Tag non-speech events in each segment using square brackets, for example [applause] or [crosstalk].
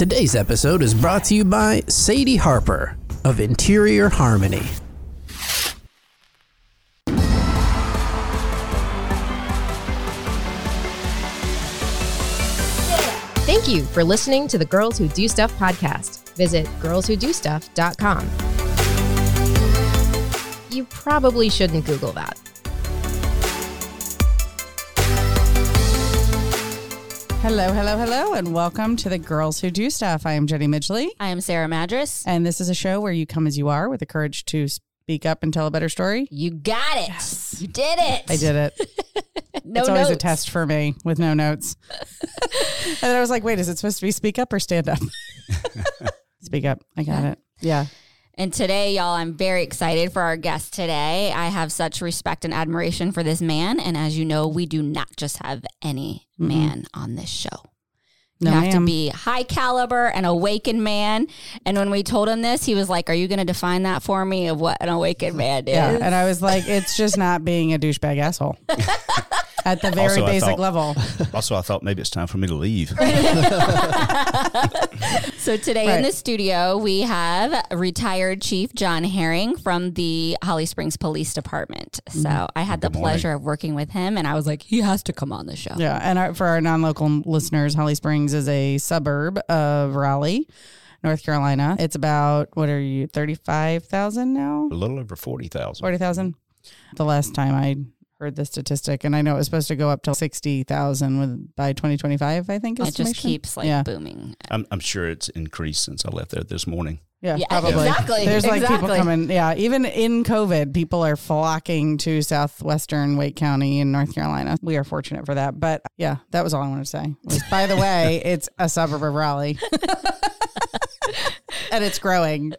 Today's episode is brought to you by Sadie Harper of Interior Harmony. Thank you for listening to the Girls Who Do Stuff podcast. Visit girlswhodostuff.com. You probably shouldn't Google that. Hello, hello, hello, and welcome to the Girls Who Do Stuff. I am Jenny Midgley, I am Sarah Madras. and this is a show where you come as you are with the courage to speak up and tell a better story. You got it. You did it. I did it. [laughs] No it's always a test for me with no notes. [laughs] and then I was like, wait, is it supposed to be speak up or stand up? [laughs] speak up. I got it. Yeah. And today, y'all, I'm very excited for our guest today. I have such respect and admiration for this man. And as you know, we do not just have any man on this show. You have ma'am. to be high caliber and awakened man. And when we told him this, he was like, Are you going to define that for me of what an awakened man is? Yeah. And I was like, it's just not being a douchebag asshole [laughs] [laughs] at the very Also, basic thought- level. [laughs] Also, I thought maybe it's time for me to leave. [laughs] So today Right. in the studio we have retired Chief John Herring from the Holly Springs Police Department. So mm-hmm. I had the morning. pleasure of working with him, and I was like, he has to come on the show. Yeah, and our, for our non-local listeners, Holly Springs is a suburb of Raleigh, North Carolina. It's about what are you, thirty-five thousand now, A little over 40,000. forty thousand? The last time I heard the statistic, and I know it was supposed to go up to sixty thousand with by twenty twenty-five. I think It just keeps like Yeah. booming. I'm, I'm sure it's increased since I left there this morning. Yeah, Yeah, probably. exactly, There's like people coming. Yeah, even in COVID, people are flocking to southwestern Wake County in North Carolina. We are fortunate for that. But yeah, that was all I wanted to say. Was, by the way, [laughs] it's a suburb of Raleigh, [laughs] and it's growing.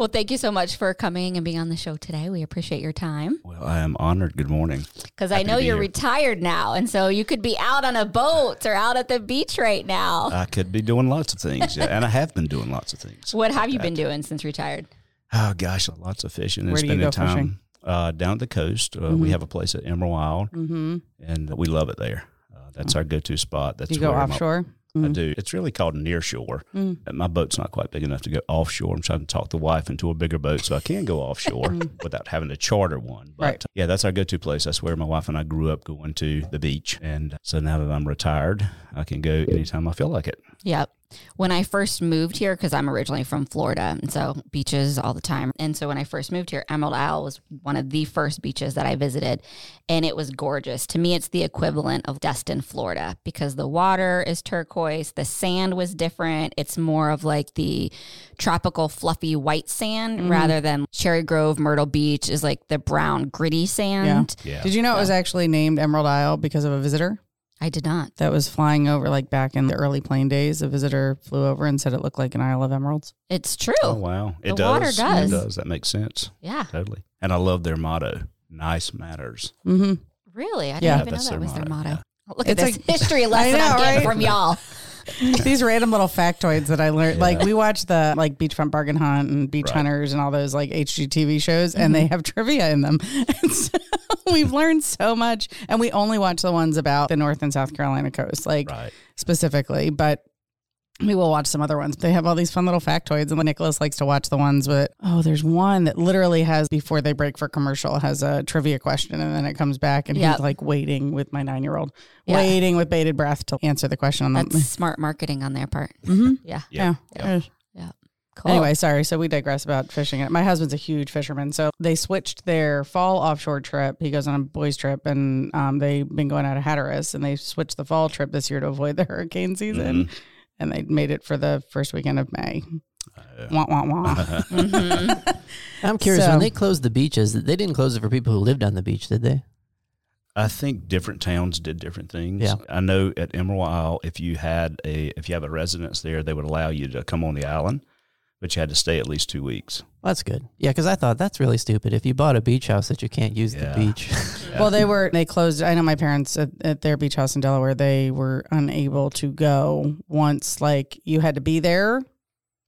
Well, thank you so much for coming and being on the show today. We appreciate your time Well, I am honored. Good morning. because I know be you're here. retired now, and so you could be out on a boat or out at the beach right now. I could be doing lots of things, yeah, and I have been doing lots of things. [laughs] what have you been doing since retired? Oh gosh, lots of fishing and Where do you spending go time fishing? uh, down the coast. Uh, We have a place at Emerald Isle, Mm-hmm. and we love it there. Uh, that's our go-to spot. That's Do you go where my- offshore? I do. It's really called near shore. Mm. And My boat's not quite big enough to go offshore. I'm trying to talk the wife into a bigger boat so I can go offshore without having to charter one. But Right. yeah, that's our go to place. That's where my wife and I grew up going to the beach. And so now that I'm retired, I can go anytime I feel like it. Yep. When I first moved here, because I'm originally from Florida, and so beaches all the time. And so when I first moved here, Emerald Isle was one of the first beaches that I visited, and it was gorgeous. To me, it's the equivalent of Destin, Florida, because the water is turquoise, the sand was different. It's more of like the tropical, fluffy white sand mm-hmm. rather than Cherry Grove, Myrtle Beach is like the brown, gritty sand. Yeah. Did you know it was actually named Emerald Isle because of a visitor I did not. that was flying over? Like back in the early plane days, a visitor flew over and said it looked like an Isle of Emeralds. It's true. Oh, wow. It The does. water does. It does. That makes sense. Yeah. Totally. And I love their motto nice matters. Mm-hmm. Really? I didn't Yeah. even know That's that their was their motto, motto. yeah. Look at It's this like- history lesson [laughs] I know, I'm getting right? from y'all. [laughs] These random little factoids that I learned. Like we watch the like Beachfront Bargain Hunt and Beach Right. Hunters and all those like HGTV shows, and Mm-hmm. they have trivia in them. [laughs] And so [laughs] we've learned so much, and we only watch the ones about the North and South Carolina coast, like Right. specifically. But we will watch some other ones. They have all these fun little factoids, and the Nicholas likes to watch the ones with. Oh, there's one that literally has before they break for commercial has a trivia question, and then it comes back, and Yep. he's like waiting with my nine year old, Yeah. waiting with bated breath to answer the question on the. That's [laughs] smart marketing on their part. Mhm. Yeah. Yeah. Yep. Uh, Cool. Anyway, sorry. So we digress about fishing. My husband's a huge fisherman. So they switched their fall offshore trip. He goes on a boys' trip, and um, they've been going out of Hatteras, and they switched the fall trip this year to avoid the hurricane season. Mm-hmm. And they made it for the first weekend of May. Uh, Wah, wah, wah. [laughs] Mhm. I'm curious, So- when they closed the beaches, they didn't close it for people who lived on the beach, did they? I think different towns did different things. Yeah. I know at Emerald Isle, if you had a if you have a residence there, they would allow you to come on the island, but you had to stay at least two weeks. Well, that's good. Yeah, because I thought that's really stupid. If you bought a beach house that you can't use Yeah. the beach. [laughs] [laughs] Well, they were, they closed. I know my parents at, at their beach house in Delaware, they were unable to go once, like, you had to be there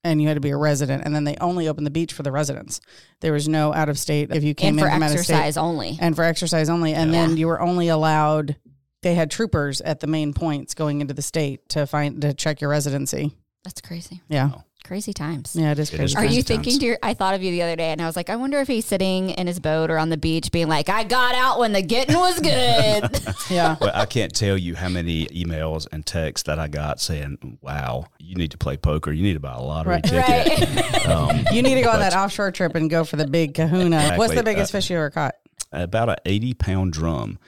and you had to be a resident. And then they only opened the beach for the residents. There was no out of state. If you came and for in from out of state, exercise only. and for exercise only. And then you were only allowed. They had troopers at the main points going into the state to find to check your residency. That's crazy. Yeah. Crazy times. Yeah, it is crazy. is Are crazy you times. thinking to your, I thought of you the other day and I was like, I wonder if he's sitting in his boat or on the beach being like, I got out when the getting was [laughs] good. [laughs] Yeah. Well, I can't tell you how many emails and texts that I got saying, "Wow, you need to play poker. You need to buy a lottery Right. ticket." right. [laughs] Um, You need to go on that offshore trip and go for the big kahuna. What's the biggest Uh, fish you ever caught? about an 80 pound drum.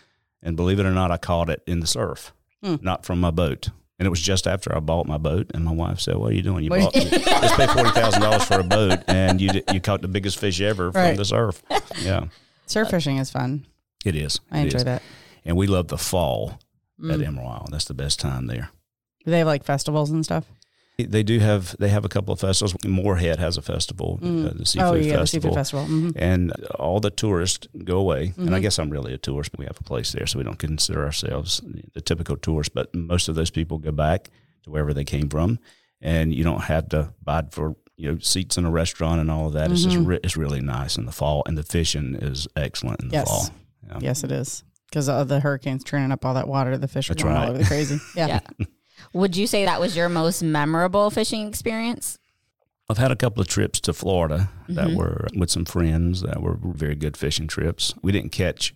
And believe it or not, I caught it in the surf, Hmm. not from my boat. And it was just after I bought my boat. And my wife said, What are you doing? You bought, you [laughs] just paid $40,000 for a boat and you, you caught the biggest fish ever Right. from the surf. Yeah, Surf fishing is fun. it is. I It enjoy is. that. And we love the fall at Mm. Emerald Isle. That's the best time there. Do they have like festivals and stuff? They do have, they have a couple of festivals. Morehead has a festival, Mm. uh, the Seafood oh, yeah, Festival. the seafood festival. hmm and all the tourists go away. And I Mhm. guess I'm really a tourist. We have a place there, so we don't consider ourselves the typical tourist. But most of those people go back to wherever they came from, and you don't have to buy for you know seats in a restaurant and all of that. It's just Mhm. re- it's really nice in the fall, and the fishing is excellent in the Yes. fall. Yeah. Yes, it is. Because of the hurricanes churning up all that water, the fish are That's going all right. over the crazy. [laughs] Yeah. Yeah. Would you say that was your most memorable fishing experience? I've had a couple of trips to Florida that Mm-hmm. Mhm. were with some friends that were very good fishing trips. We didn't catch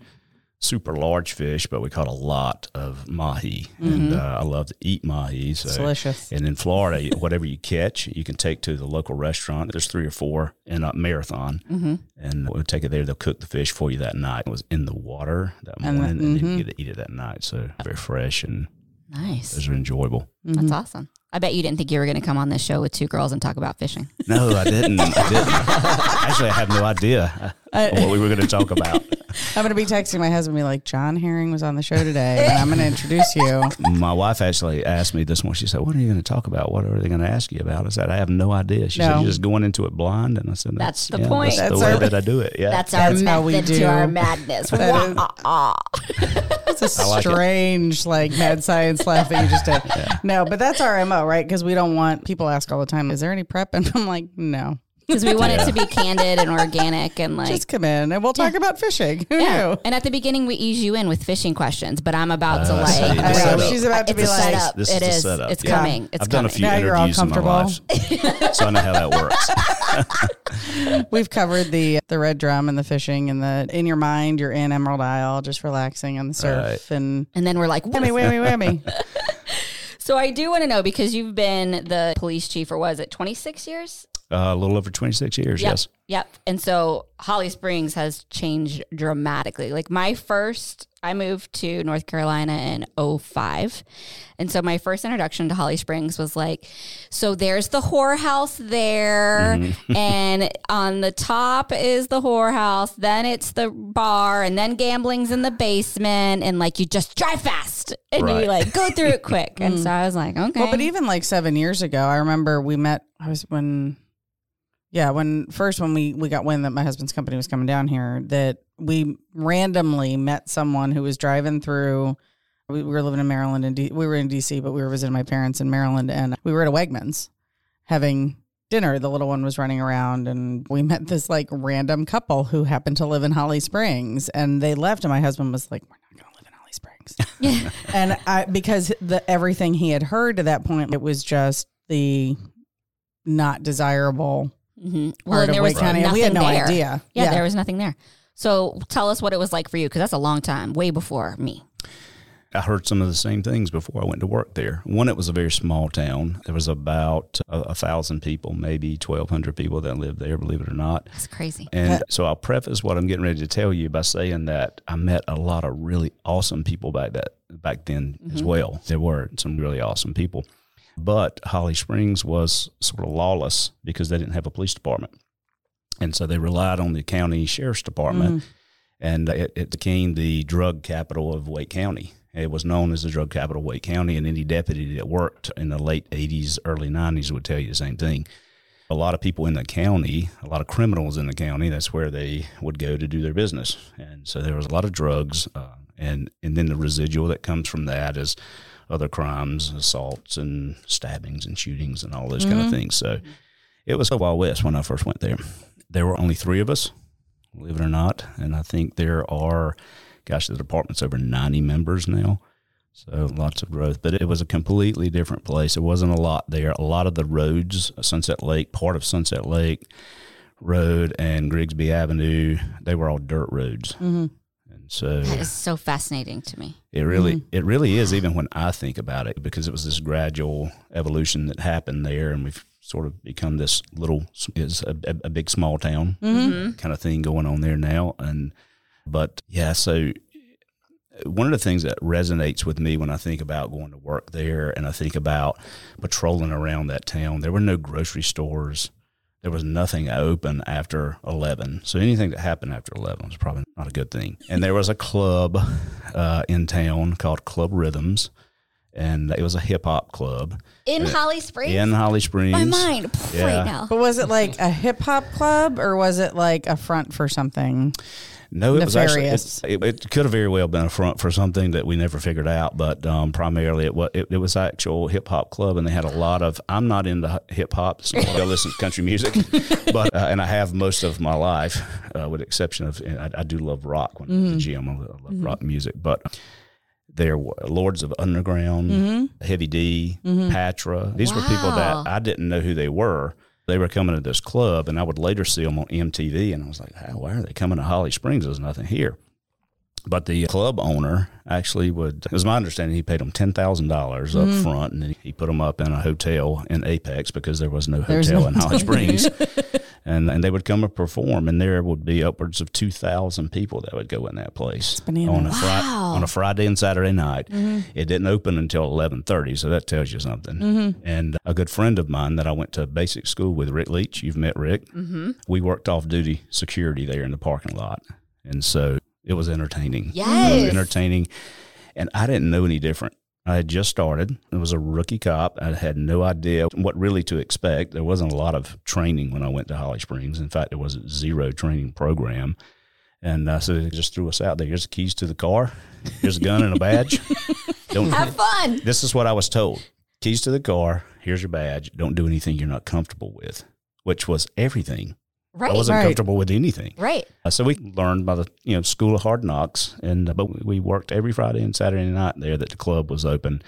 super large fish, but we caught a lot of mahi, and Mhm. uh, I love to eat mahi. So It's delicious. And in Florida, whatever you catch, you can take to the local restaurant. There's three or four in a marathon, Mm-hmm. and we'll take it there. They'll cook the fish for you that night. It was in the water that And morning, the- and then mhm. you get to eat it that night. So very fresh, and Nice. those are enjoyable. Mm-hmm. That's awesome. I bet you didn't think you were going to come on this show with two girls and talk about fishing. No, I didn't. I didn't. [laughs] Actually, I have no idea uh, what we were going to talk about. [laughs] I'm going to be texting my husband, be like, John Herring was on the show today, and I'm going to introduce you. [laughs] My wife actually asked me this morning. She said, "What are you going to talk about? What are they going to ask you about?" I said, "I have no idea." She said, "You're just going into it blind," and I said, That's the yeah, point. That's, That's the way that I do it." Yeah, That's our That's how we method do. to our madness. That Wah, ah, ah. [laughs] It's a I like it. strange, like, mad science laugh that you just did. No, but that's our MO, right? Because we don't want people ask all the time, is there any prep? And I'm like, no. Because we want it to be candid and organic and like Just come in and we'll talk about fishing. [laughs] Who Yeah. knew? And at the beginning, we ease you in with fishing questions, but I'm about to Uh, like. see, the I know, setup. she's about to it's be a like, setup. This is It the is. setup, It's yeah. coming. It's I've done a coming. few Now you're all interviews in my life, so I know how that works. [laughs] We've covered the the red drum and the fishing and the in your mind you're in Emerald Isle just relaxing on the surf and And then we're like, whammy whammy whammy. [laughs] so I do want to know because you've been the police chief for was it 26 years? Uh, a little over 26 years, Yep. yes. Yep. And so Holly Springs has changed dramatically. Like my first, I moved to North Carolina in 05. And so my first introduction to Holly Springs was like, so there's the whorehouse there. Mm-hmm. [laughs] and on the top is the whorehouse. Then it's the bar. And then gambling's in the basement. And like you just drive fast and you like go through it quick. [laughs] And so I was like, okay. Well, but even like seven years ago, I remember we met. I was when, yeah, when first when we we got wind that my husband's company was coming down here, that we randomly met someone who was driving through. We, we were living in Maryland and D, we were in DC, but we were visiting my parents in Maryland, and we were at a Wegmans having dinner. The little one was running around, and we met this like random couple who happened to live in Holly Springs, and they left, and my husband was like, "We're not going to live in Holly Springs." yeah. [laughs] [laughs] and I because the everything he had heard to that point, it was just the not desirable Mhm. part Well, of there was County. and We had no nothing there. idea. Yeah, there was nothing there. So tell us what it was like for you, because that's a long time, way before me. I heard some of the same things before I went to work there. One, it was a very small town. There was about a, a thousand people, maybe 1,200 people that lived there, believe it or not. That's crazy. And so I'll preface what I'm getting ready to tell you by saying that I met a lot of really awesome people back that back then as well. There were some really awesome people. But Holly Springs was sort of lawless because they didn't have a police department. And so they relied on the county sheriff's department. And it, it became the drug capital of Wake County. It was known as the drug capital of Wake County, and any deputy that worked in the late 80s, early 90s would tell you the same thing a lot of people in the county, a lot of criminals in the county. That's where they would go to do their business, and so there was a lot of drugs, uh, and and then the residual that comes from that is other crimes, assaults and stabbings and shootings and all those kind of things. So it was a wild west when I first went there. There were only three of us, believe it or not, and I think there are, gosh, the department's over ninety members now. So lots of growth, but it was a completely different place. It wasn't a lot there. A lot of the roads, Sunset Lake, part of Sunset Lake Road and Grigsby Avenue, they were all dirt roads. Mm-hmm. So That is so fascinating to me. it really, it really is, even when I think about it, because it was this gradual evolution that happened there, and we've sort of become this little, is a, a, a big small town Mm-hmm. kind of thing going on there now. And but yeah, so one of the things that resonates with me when I think about going to work there, and I think about patrolling around that town, there were no grocery stores. There was nothing open after 11. So anything that happened after 11 was probably not a good thing. And there was a club uh, in town called Club Rhythms, and it was a hip hop club In Holly Springs? in Holly Springs. My mind Yeah. right now. But was it like a hip hop club or was it like a front for something? No, it was actually it, it, could have very well been a front for something that we never figured out, but um, primarily it was it, it was actual hip hop club, and they had a lot of. I'm not into hip hop, so I listen to country music, [laughs] but uh, and I have most of my life, uh, with exception of and I, I do love rock when I'm at the gym. I love rock music, but. There were Lords of Underground, Heavy D, Patra. These were people that I didn't know who they were. They were coming to this club, and I would later see them on MTV, and I was like, "How? Why are they coming to Holly Springs? There's nothing here." But the club owner actually would, it was my understanding, he paid them ten thousand dollars up mm-hmm. front, and then he put them up in a hotel in Apex because there was no hotel no- in Holly [laughs] Springs, [laughs] and and they would come and perform, and there would be upwards of two thousand people that would go in that place on a Fri- on a Friday and Saturday night. It didn't open until eleven thirty, so that tells you something. And a good friend of mine that I went to basic school with, Rick Leach, you've met Rick. Mm-hmm. We worked off duty security there in the parking lot, and so it was entertaining. it Yes. was entertaining, and I didn't know any different. I had just started. I was a rookie cop. I had no idea what really to expect. There wasn't a lot of training when I went to Holly Springs. In fact, there was a zero training program. And uh, so they just threw us out there. Here's the keys to the car. Here's a gun and a badge. [laughs] Don't Have fun. This is what I was told. Keys to the car. Here's your badge. Don't do anything you're not comfortable with, which was everything. Right. I wasn't Right. comfortable with anything. Right. Uh, so we learned by the you know school of hard knocks, and uh, but we worked every Friday and Saturday night there that the club was open,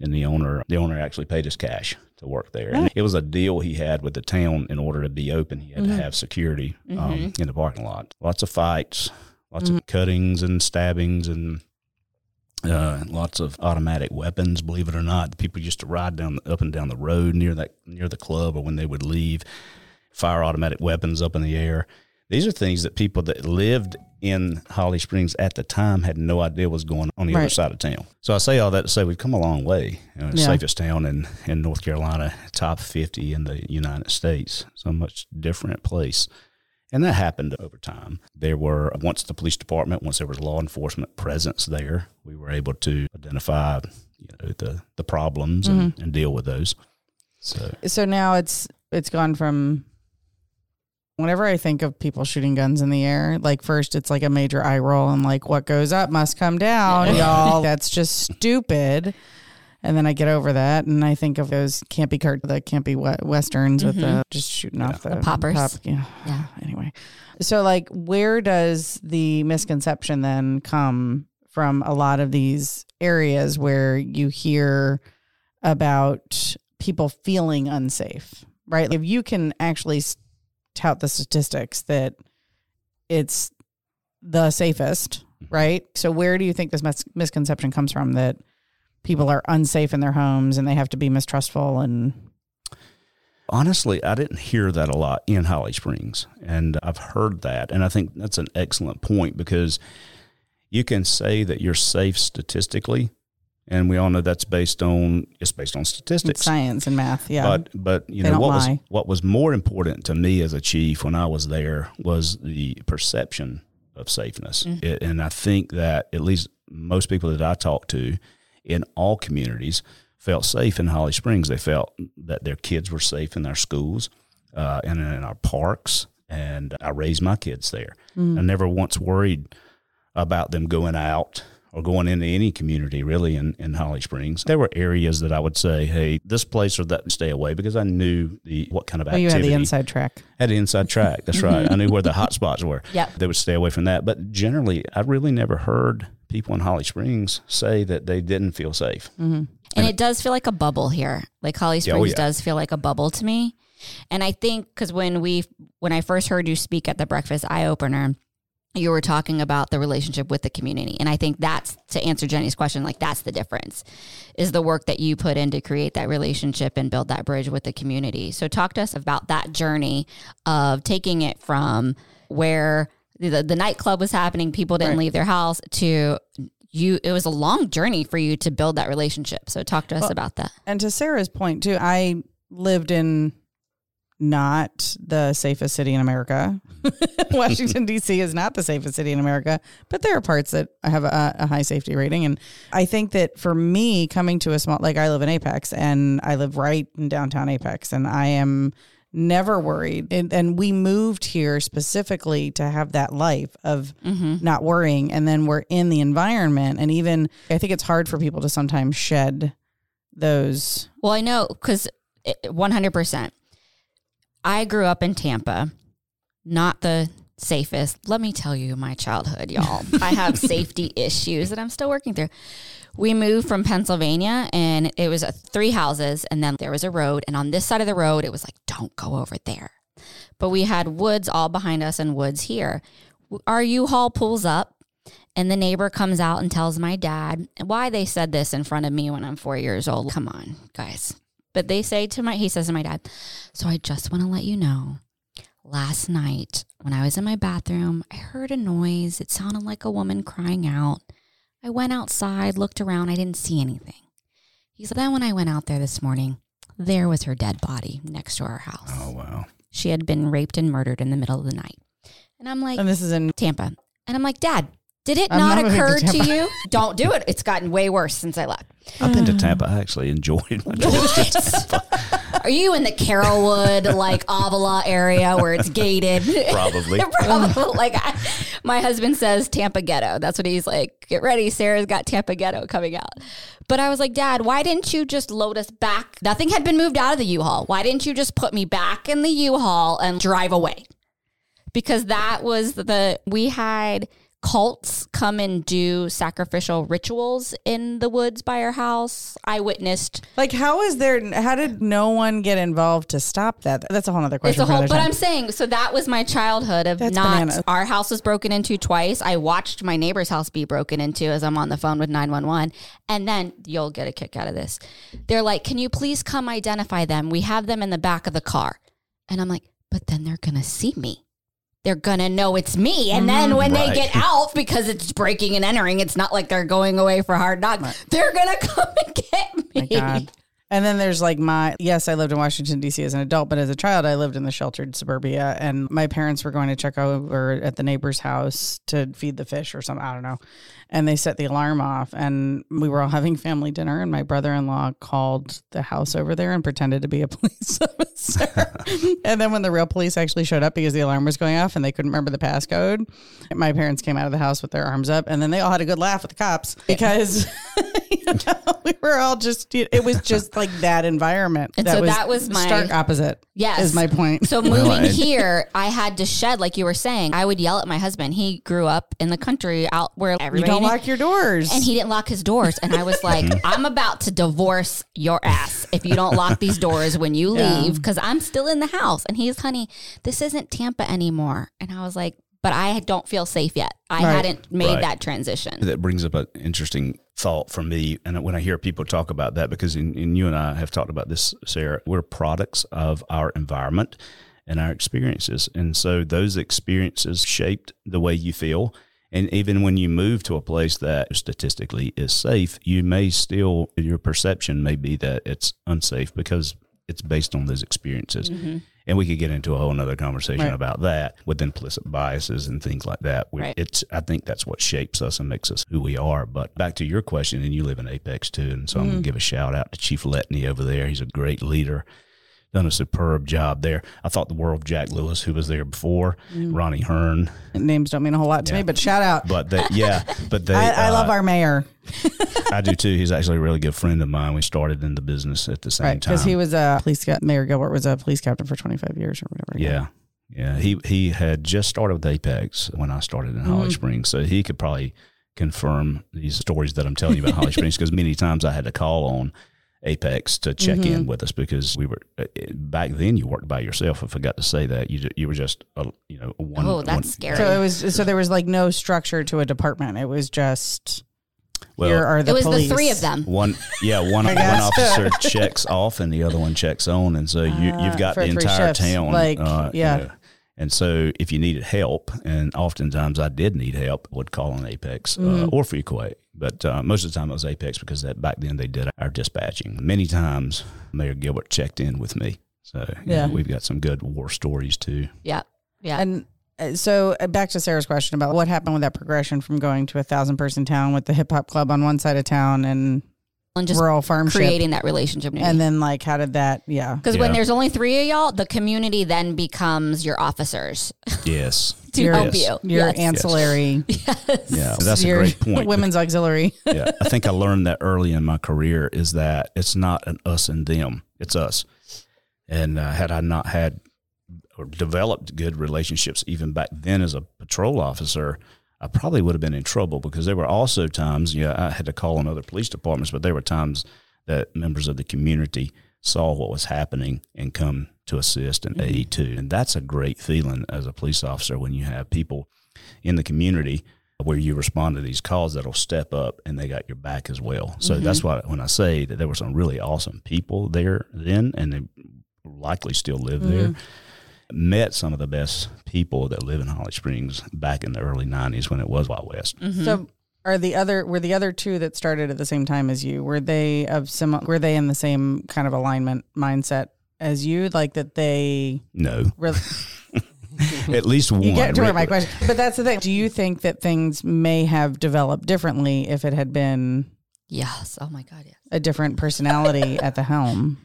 and the owner the owner actually paid us cash to work there. And it was a deal he had with the town in order to be open. He had to have security um, in the parking lot. Lots of fights, lots of cuttings and stabbings, and uh, lots of automatic weapons. Believe it or not, people used to ride down up and down the road near that near the club, or when they would leave, fire automatic weapons up in the air. These are things that people that lived in Holly Springs at the time had no idea was going on the other side of town. So I say all that to say we've come a long way. You know, Yeah. Safest town in, in North Carolina, top 50 in the United States. So much different place. And that happened over time. There were, once the police department, once there was law enforcement presence there, we were able to identify you know, the, the problems and, mm-hmm. and deal with those. So So now it's it's gone from whenever I think of people shooting guns in the air, like first it's like a major eye roll and like what goes up must come down, y'all. [laughs] That's just stupid. And then I get over that and I think of those campy cart the campy we- westerns with the mm-hmm. just shooting off the, poppers. yeah. Yeah. Anyway. So like where does the misconception then come from a lot of these areas where you hear about people feeling unsafe, right? If you can actually tout the statistics that it's the safest, mm-hmm. right? So where do you think this mis- misconception comes from that people are unsafe in their homes and they have to be mistrustful and Honestly, I didn't hear that a lot in Holly Springs, and I've heard that, and I think that's an excellent point because you can say that you're safe statistically, and we all know that's based on it's based on it's statistics. science and math? Yeah. But but you They know what was what was more important to me as a chief when I was there was the perception of safeness, Mm-hmm. It- and I think that at least most people that I talked to in all communities felt safe in Holly Springs. They felt that their kids were safe in their schools uh, and in our parks. And I raised my kids there. Mm-hmm. I never once worried about them going out or going into any community really in, in Holly Springs. There were areas that I would say, hey, this place or that stay away because I knew the what kind of well, you had the inside track. had the inside track. That's right. I knew where the hot spots were. [laughs] Yep. They would stay away from that. But generally, I really never heard people in Holly Springs say that they didn't feel safe. Mm-hmm. And it does feel like a bubble here. Like Holly Yeah, oh, Springs yeah. does feel like a bubble to me. And I think because when we when I first heard you speak at the breakfast eye opener, you were talking about the relationship with the community. And I think that's to answer Jenny's question, like that's the difference is the work that you put in to create that relationship and build that bridge with the community. So talk to us about that journey of taking it from where the, the nightclub was happening, people didn't Right. leave their house to you it was a long journey for you to build that relationship. So talk to us Well, about that. And to Sarah's point too, I lived in not the safest city in America. [laughs] Washington D.C. is not the safest city in America, but there are parts that have a, a high safety rating. And I think that for me, coming to a small like I live in Apex, and I live right in downtown Apex, and I am never worried. And, and we moved here specifically to have that life of mm-hmm. not worrying, and then we're in the environment, and even I think it's hard for people to sometimes shed those Well, I know because 100%. I grew up in Tampa, not the safest. Let me tell you my childhood, y'all. I have [laughs] safety issues that I'm still working through. We moved from Pennsylvania and it was three houses, and then there was a road. And on this side of the road, it was like, don't go over there. But we had woods all behind us and woods here. Our U Haul pulls up, and the neighbor comes out and tells my dad why they said this in front of me when I'm four years old. Come on, guys. But they say to my, he says to my dad, so I just want to let you know last night when I was in my bathroom, I heard a noise. It sounded like a woman crying out. I went outside, looked around, I didn't see anything. He said, then when I went out there this morning, there was her dead body next to our house. Oh wow. She had been raped and murdered in the middle of the night. And I'm like, and this is in Tampa. And I'm like, Dad, did it I'm not, not moving to occur to, you? Don't do it. It's gotten way worse since I left. I've been to Tampa. I actually enjoyed my [laughs] trips to Are you in the Carrollwood, like Avila area where it's gated? [laughs] Probably. [laughs] Probably. like I, my husband says Tampa ghetto. That's what he's like. Get ready, Sarah's got Tampa ghetto coming out. But I was like, Dad, why didn't you just load us back? Nothing had been moved out of the U-Haul. Why didn't you just put me back in the U-Haul and drive away? Because that was the we had cults come and do sacrificial rituals in the woods by our house. I witnessed like how is there how did no one get involved to stop that? That's a whole other question. It's a whole, but. I'm saying, so that was my childhood of That's not. bananas. Our house was broken into twice. I watched my neighbor's house be broken into as I'm on the phone with 911. And then you'll get a kick out of this. They're like, can you please come identify them? We have them in the back of the car. And I'm like, but then they're going to see me. They're to know it's me. And then mm-hmm. when Right. they get out, because it's breaking and entering, it's not like they're going away for hard knocks. They're going to come and [laughs] get me. My God. And then there's like my yes, I lived in Washington D.C. as an adult, but as a child, I lived in the sheltered suburbia, and my parents were going to check over at the neighbor's house to feed the fish or something. I don't know, and they set the alarm off, and we were all [laughs] having family dinner, and my brother-in-law called the house over there and pretended to be a [laughs] police officer, [laughs] and then when the real police actually showed up because the alarm was going off and they couldn't remember the passcode, my parents came out of the house with their arms up, and then they all had a good laugh with the cops because. you know, we were all just it was just like that environment And so that was my- stark opposite Yes. is my point So moving and- here, I had to shed, like you were saying. I would yell at my husband. He grew up in the country out where everybody don't lock your doors and he didn't lock his doors. And I was [laughs] like, I'm about to divorce your ass if you don't lock these doors when you leave because I'm still in the house. And he's, honey, this isn't Tampa anymore. And I was like, but I don't feel safe yet. I Right. hadn't made Right. that transition. that brings up an interesting thought for me. And when I hear people talk about that, because in, in you and I have talked about this, Sarah, we're products of our environment and our experiences. And so those experiences shaped the way you feel. And even when you move to a place that statistically is safe, you may still, your perception may be that it's unsafe because it's based on those experiences. Mm-hmm. And we could get into a whole nother conversation Right. about that with implicit biases and things like that. We, Right. It's I think that's what shapes us and makes us who we are. But back to your question, and you live in Apex too, and so I'm gonna mm-hmm. give a shout out to Chief Letteney over there. He's a great leader. Done a superb job there. I thought the world of Jack Lewis, who was there before, Ronnie Hearn, names don't mean a whole lot to me but shout out but they, yeah, but they. [laughs] I, I love uh, our mayor I do too. He's actually a really good friend of mine. We started in the business at the same right time. because he was a police cap- mayor gilbert was a police captain for 25 years or whatever Yeah. Yeah. He he had just started with Apex when I started in Holly Mhm. Springs. So he could probably confirm these stories that I'm telling you about Holly [laughs] Springs because many times I had to call on Apex to check Mm-hmm. in with us because we were uh, back then you worked by yourself. I forgot to say that you you were just a, you know a one. Oh, that's one- scary. So it was. So there was like no structure to a department. It was just Well, here are the it was police. the three of them. One, yeah, one, [laughs] one officer checks off and the other one checks on, and so you Ah, you've got for the entire shifts, town. like, uh, you yeah. know. and so if you needed help, and oftentimes I did need help, would call on Apex Mm-hmm. uh, or Fuquay, but uh, most of the time it was Apex because that back then they did our dispatching. Many times Mayor Gilbert checked in with me, so you Yeah. know, we've got some good war stories too. Yeah. Yeah. And uh, so uh, back to Sarah's question about what happened with that progression from going to a thousand person town with the hip hop club on one side of town and and just rural farm creating that relationship. and then like how did that? Yeah. because when there's only three of y'all, the community then becomes your officers [laughs] Yes, to Your- help Yes. you. Your Yes. ancillary, [laughs] yeah, that's a your great point. Women's auxiliary. [laughs] yeah, I think I learned that early in my career is that it's not an us and them, it's us. And uh, had I not had or developed good relationships even back then as a patrol officer, I probably would have been in trouble because there were also times, yeah, I had to call on other police departments, but there were times that members of the community saw what was happening and come to assist and aid mm-hmm. too. And that's a great feeling as a police officer when you have people in the community where you respond to these calls that'll step up and they got your back as well. So that's mm-hmm. why when I say that there were some really awesome people there then and they likely still live there. Mm-hmm. Met some of the best people that live in Holly Springs back in the early '90s when it was Wild West. Mm-hmm. So are the other were the other two that started at the same time as you? Were they of some were they in the same kind of alignment mindset as you? Like that they No, really [laughs] [laughs] at least one. You get to where my question. But that's the thing. Do you think that things may have developed differently if it had been Yes. Oh my God. Yes. a different personality at the helm?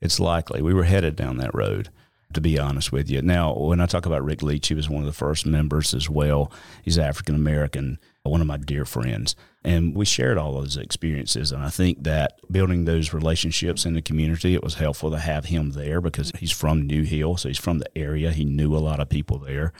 It's likely we were headed down that road. To be honest with you, now when I talk about Rick Leach, he was one of the first members as well. He's African American, one of my dear friends, and we shared all those experiences. And I think that building those relationships in the community, it was helpful to have him there because he's from New Hill, so he's from the area. He knew a lot of people there,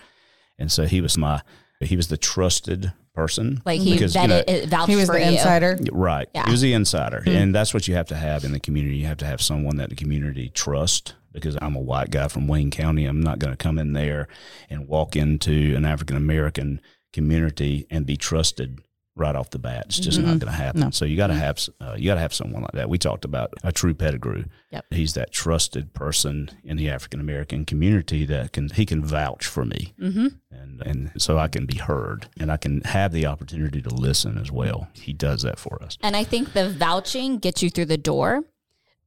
and so he was my he was the trusted person. Like he Because, you know, it vouched He was for the you. insider. Right. Yeah. He was the insider. Hmm. And that's what you have to have in the community. You have to have someone that the community trusts because I'm a white guy from Wayne County. I'm not going to come in there and walk into an African American community and be trusted right off the bat. It's just not going to happen. So you got to have uh, you got to have someone like that. We talked about a true pedigree. Yep. He's that trusted person in the African American community that can he can vouch for me, mm-hmm. and and so I can be heard and I can have the opportunity to listen as well. He does that for us. And I think the vouching gets you through the door.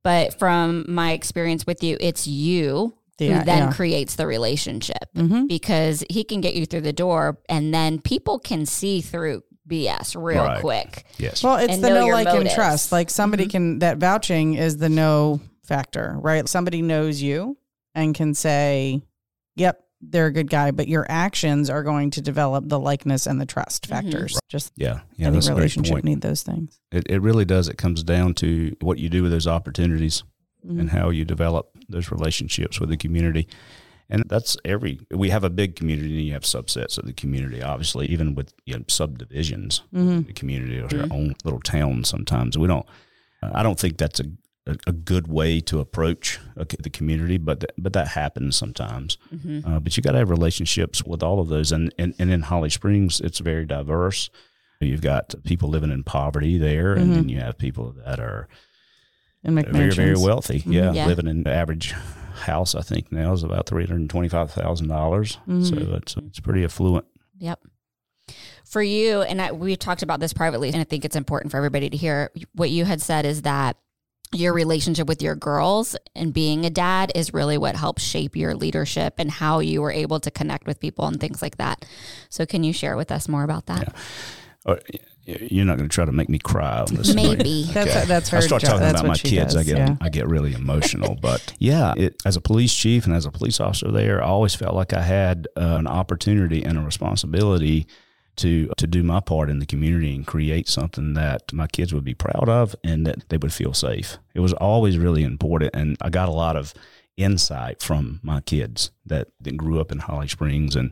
But from my experience with you, it's you Yeah, who then yeah. creates the relationship Mhm. because he can get you through the door and then people can see through BS real Right. quick. Yes. Well, it's And the know no your like and trust. Like somebody mm-hmm. can that vouching is the no factor, right? Somebody knows you and can say, "Yep, they're a good guy," but your actions are going to develop the likeness and the trust mm-hmm. factors. Just yeah. Yeah. any That's a great relationship point. need those things. It, it really does. It comes down to what you do with those opportunities mm-hmm. and how you develop those relationships with the community. And that's every, we have a big community and you have subsets of the community, obviously, even with you know, subdivisions of the community or our own little town sometimes. We don't, I don't think that's a, a, a good way to approach a, the community, but, th- but that happens sometimes. Mm-hmm. Uh, but you got to have relationships with all of those. And, and, and in Holly Springs, it's very diverse. You've got people living in poverty there, and mm-hmm. then you have people that are In very, very wealthy. Yeah, Yeah. living in average house, I think now is about three hundred twenty-five thousand dollars. So mm-hmm. it's it's pretty affluent. Yep. For you, and I, we talked about this privately, and I think it's important for everybody to hear. What you had said is that your relationship with your girls and being a dad is really what helps shape your leadership and how you were able to connect with people and things like that. So, can you share with us more about that? Or, y- uh, you're not going to try to make me cry on this. Maybe. That's that's her. I start job. talking That's about my kids, does, I get yeah. I get really emotional. but yeah, it, as a police chief and as a police officer there, I always felt like I had uh, an opportunity and a responsibility to to do my part in the community and create something that my kids would be proud of and that they would feel safe. It was always really important, and I got a lot of insight from my kids that, that grew up in Holly Springs, and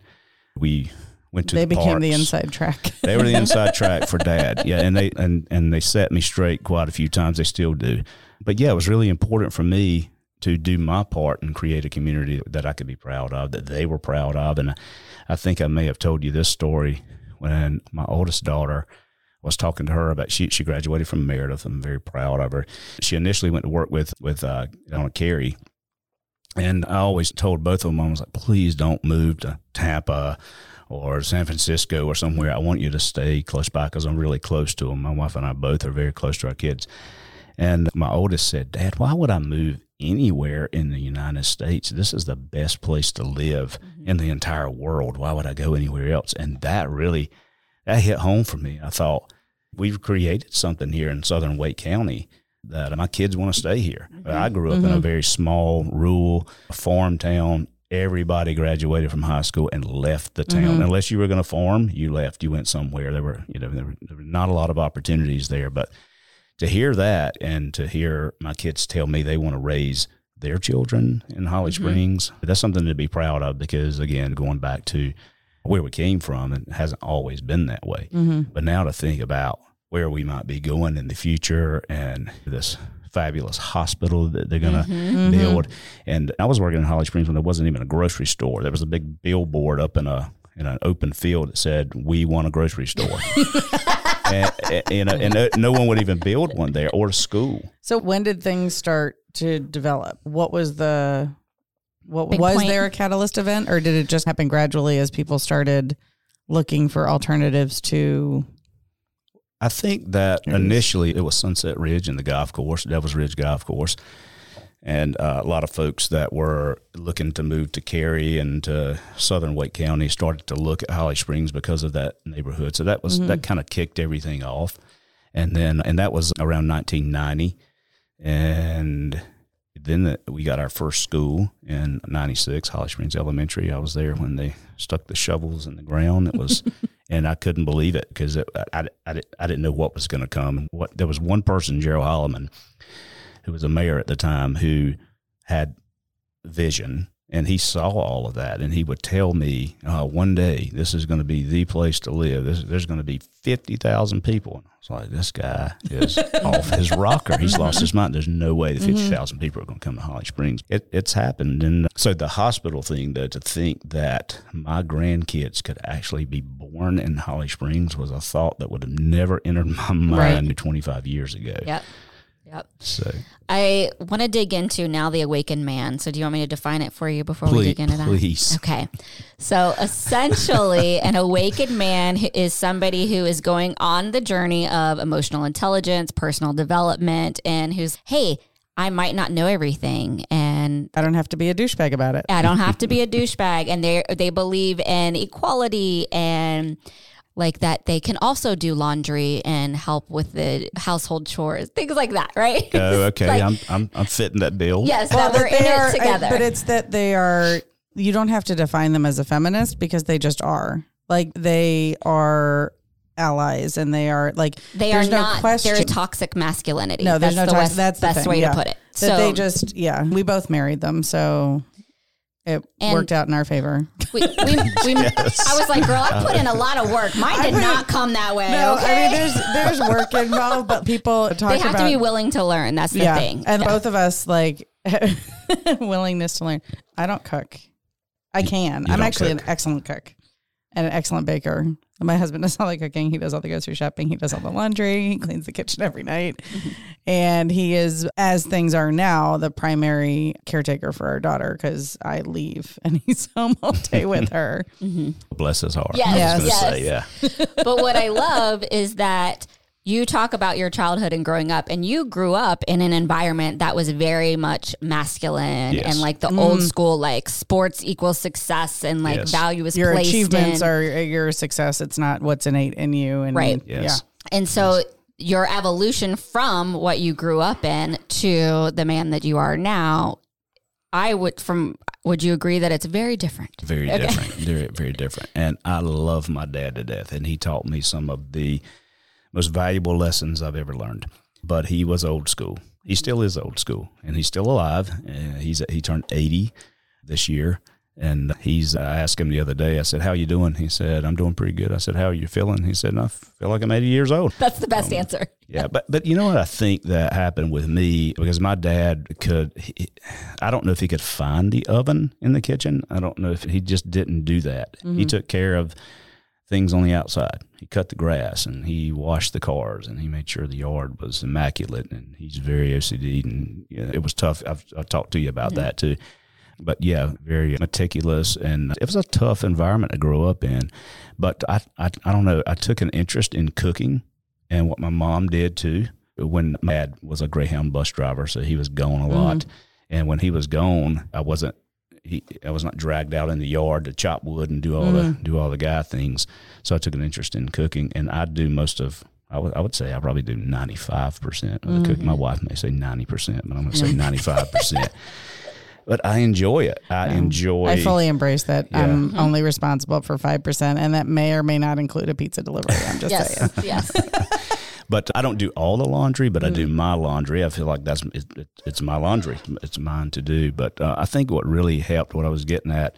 we went to they the became the inside track. [laughs] They were the inside track for dad. [laughs] Yeah, and they and and they set me straight quite a few times. They still do. But yeah, it was really important for me to do my part and create a community that I could be proud of, that they were proud of. And I, I think I may have told you this story when my oldest daughter was talking to her about she she graduated from Meredith. I'm very proud of her. She initially went to work with with uh, Donna Carey. And I always told both of them, I was like, please don't move to Tampa or San Francisco or somewhere. I want you to stay close by because I'm really close to them. My wife and I both are very close to our kids. And my oldest said, Dad, why would I move anywhere in the United States? This is the best place to live mm-hmm. in the entire world. Why would I go anywhere else? And that really, that hit home for me. I thought, we've created something here in southern Wake County that my kids want to stay here. I mm-hmm. grew up in a mm-hmm. very small, rural farm town. Everybody graduated from high school and left the town. Mm-hmm. Unless you were going to farm, you left. You went somewhere. There were, you know, there were, there were not a lot of opportunities there. But to hear that and to hear my kids tell me they want to raise their children in Holly mm-hmm. Springs, that's something to be proud of because, again, going back to where we came from, it hasn't always been that way. Mm-hmm. But now to think about where we might be going in the future and this fabulous hospital that they're going to mm-hmm. mm-hmm. build. And I was working in Holly Springs when there wasn't even a grocery store. There was a big billboard up in a in an open field that said, "We want a grocery store." [laughs] and, and, you uh, know, and no, no one would even build one there or a school. So when did things start to develop? What was the what Big was point. there a catalyst event or did it just happen gradually as people started looking for alternatives to I think that initially it was Sunset Ridge and the golf course, Devil's Ridge Golf Course, and uh, a lot of folks that were looking to move to Cary and to Southern Wake County started to look at Holly Springs because of that neighborhood. So that was that kind of kicked everything off, and then and that was around 1990, and then the, we got our first school in 96 holly springs elementary. I was there when they stuck the shovels in the ground. It was [laughs] and i couldn't believe it because I, I, I, I didn't know what was going to come. What there was one person gerald holleman who was a mayor at the time who had vision and he saw all of that and he would tell me uh, one day this is going to be the place to live. This, there's going to be 50000 people. And i was like this guy is [laughs] off his rocker. He's lost his mind. There's no way that 50000 people are going to come to holly springs. It, it's happened and so the hospital thing though to think that my grandkids could actually be born in holly springs was a thought that would have never entered my mind 25 years ago. Yep. Yep. so I want to dig into now the awakened man. So, do you want me to define it for you before we dig into that? please Okay. So essentially, [laughs] an awakened man is somebody who is going on the journey of emotional intelligence, personal development, and who's, hey, I might not know everything. And I don't have to be a douchebag about it. I don't have to be a [laughs] douchebag. And they they believe in equality and like that they can also do laundry and help with the household chores, things like that, right? Oh, [laughs] okay. Like- I'm, I'm I'm fitting that bill. yes, that we're they in are- it together. but it's that they are you don't have to define them as a feminist because they just are. Like they are allies and they are like they are no not. question. There's toxic masculinity. No, there's that's no the toxic- west- that's the best thing, way yeah. to put it. that So they just yeah we both married them so it And- worked out in our favor we, we, we [laughs] I was like, girl, I put in a lot of work. Mine did put- not come that way. no okay? i mean there's there's work involved but people talk they have about to be willing to learn. That's the yeah thing. and both of us like [laughs] willingness to learn i don't cook i can you i'm actually cook. an excellent cook and an excellent baker my husband does all the cooking he does all the grocery shopping he does all the laundry he cleans the kitchen every night Mm-hmm. and he is as things are now the primary caretaker for our daughter because i leave and [laughs] he's home all day with [laughs] her Bless his heart. Yes, I was yes. say, yeah. [laughs] but what I love is that you talk about your childhood and growing up, and you grew up in an environment that was very much masculine Yes. and like the mm. old school, like sports equals success and like Yes. value is your placed achievements in. are uh, your success it's not what's innate in you and Right. Yes. And so your evolution from what you grew up in to the man that you are now, I would from would you agree that it's very different? Very different. Very, very different. And I love my dad to death. And he taught me some of the most valuable lessons I've ever learned. But he was old school. He still is old school. And he's still alive. Uh, he's he turned 80 this year. And he's, I asked him the other day, I said, How you doing? He said, I'm doing pretty good. I said, How are you feeling? He said, I feel like I'm 80 years old. That's the best answer. Yeah, but but you know what I think that happened with me because my dad could he, I don't know if he could find the oven in the kitchen. I don't know if he just didn't do that. He took care of things on the outside. He cut the grass and he washed the cars and he made sure the yard was immaculate and he's very OCD and yeah, it was tough. I've, I've talked to you about that too. But yeah, very meticulous and it was a tough environment to grow up in. But I, I, I don't know. I took an interest in cooking and what my mom did too. When my dad was a Greyhound bus driver, so he was gone a lot, mm-hmm. and when he was gone, I wasn't. He, I was not dragged out in the yard to chop wood and do all the do all the guy things. So I took an interest in cooking, and I do most of. I would say I probably do ninety five percent of the cooking. My wife may say ninety percent, but I'm going to say ninety five percent. [laughs] But I enjoy it. I enjoy. I fully embrace that. I'm Mm-hmm. only responsible for 5%, and that may or may not include a pizza delivery. I'm just saying. Yes. [laughs] yes. But I don't do all the laundry, but I do mm. my laundry. I feel like that's it, it, it's my laundry. It's mine to do. But uh, I think what really helped, what I was getting at,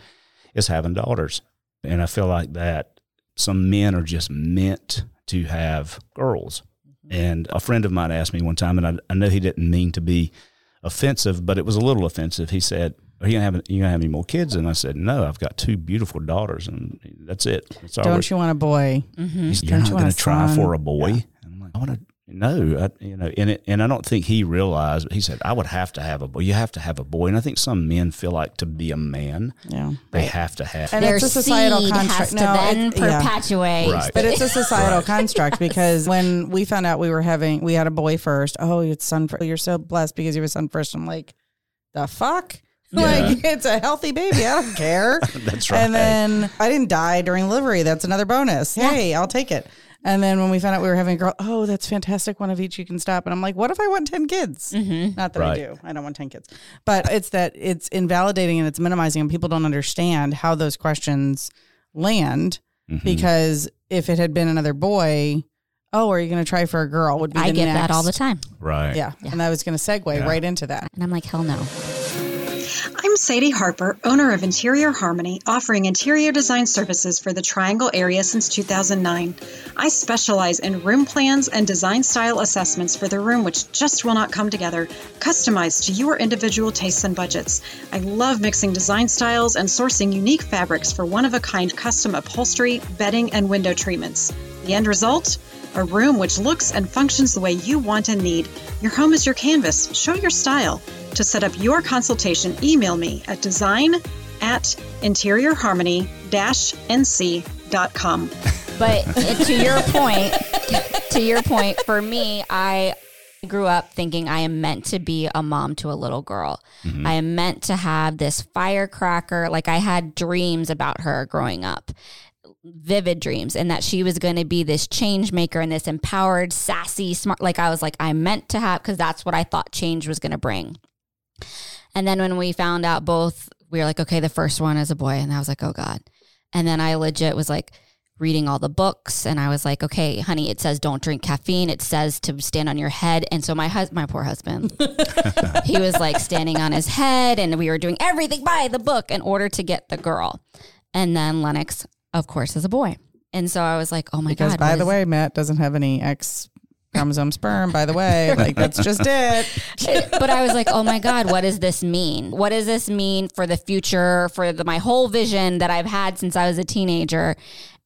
is having daughters, and I feel like that some men are just meant to have girls. Mm-hmm. And a friend of mine asked me one time, and I, I know he didn't mean to be offensive, but it was a little offensive. He said, "Are you gonna have you gonna have any more kids?" And I said, "No, I've got two beautiful daughters, and that's it. That's Don't you want a boy? Mm-hmm. He's, Don't You're you not want gonna try for a boy. And I'm like, I want to. No, I, you know, and it, and I don't think he realized. He said, I would have to have a boy. You have to have a boy, and I think some men feel like to be a man, Yeah. they have to have. And Their it's a societal seed construct. has to No, then it- yeah. perpetuate. Right. But it's a [laughs] societal Right. construct because [laughs] when we found out we were having, we had a boy first. Oh, it's son. First. You're so blessed because you have a son first. I'm like, the fuck. [laughs] Like it's a healthy baby. I don't care. That's right. And then I didn't die during delivery. That's another bonus. Hey, I'll take it. And then when we found out we were having a girl, oh, that's fantastic. One of each you can stop. And I'm like, what if I want 10 kids? Not that I do. I don't want 10 kids. But it's that it's invalidating and it's minimizing, and people don't understand how those questions land Mm-hmm. because if it had been another boy, oh, are you going to try for a girl? Would be I the get that all the time. right. Yeah. And I was going to segue Yeah. right into that. And I'm like, hell no. I'm Sadie Harper, owner of Interior Harmony, offering interior design services for the Triangle area since 2009. I specialize in room plans and design style assessments for the room which just will not come together, customized to your individual tastes and budgets. I love mixing design styles and sourcing unique fabrics for one of a kind custom upholstery, bedding, and window treatments. The end result? A room which looks and functions the way you want and need. Your home is your canvas. Show your style. To set up your consultation, email me at design at interiorharmony-nc.com. But uh, to your point, to your point, for me, I grew up thinking I am meant to be a mom to a little girl. Mm-hmm. I am meant to have this firecracker. Like I had dreams about her growing up. Vivid dreams, and that she was going to be this change maker and this empowered, sassy, smart. Like I was like, I meant to have, because that's what I thought change was going to bring. And then when we found out both, we were like, okay, the first one is a boy. And I was like, oh God. And then I legit was like reading all the books and I was like, okay, honey, it says don't drink caffeine. It says to stand on your head. And so my hus- my poor husband, [laughs] he was like standing on his head and we were doing everything by the book in order to get the girl. And then Lennox, of course, as a boy. And so I was like, oh my Because God. by the is- way, Matt doesn't have any X chromosome sperm, by the way. Like that's just it. [laughs] but I was like, oh my God, what does this mean? What does this mean for the future, for the, my whole vision that I've had since I was a teenager?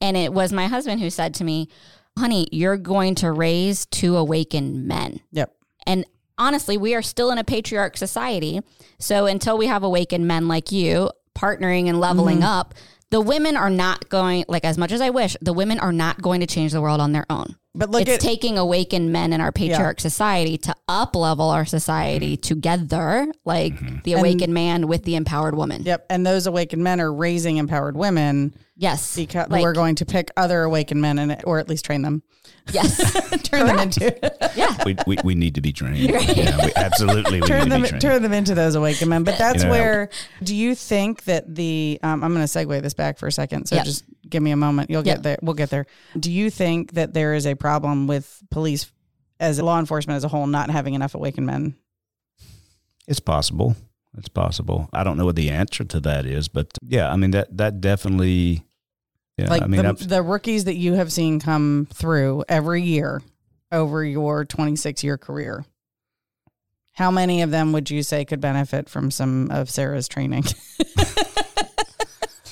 And it was my husband who said to me, honey, you're going to raise two awakened men. Yep. And honestly, we are still in a patriarch society. So until we have awakened men like you partnering and leveling mm-hmm. up, the women are not going, like, as much as I wish, the women are not going to change the world on their own. But look it's at taking awakened men in our patriarch society to up level our society together, like the awakened man with the empowered woman. Yep. And those awakened men are raising empowered women Yes. because Like, we're going to pick other awakened men and or at least train them. Yes. [laughs] Turn them into [laughs] yeah. We, we, we need to be trained. Yeah, we, absolutely, we turn need them to be trained. turn them into those awakened men. But that's You know- where do you think that the um, I'm going to segue this back for a second. So Yep. just give me a moment. You'll Yep. get there. We'll get there. Do you think that there is a problem with police as law enforcement as a whole not having enough awakened men? It's possible. It's possible. I don't know what the answer to that is, but yeah, I mean that that definitely. Yeah, like I mean, the, the rookies that you have seen come through every year over your 26 year career. How many of them would you say could benefit from some of Sarah's training? [laughs]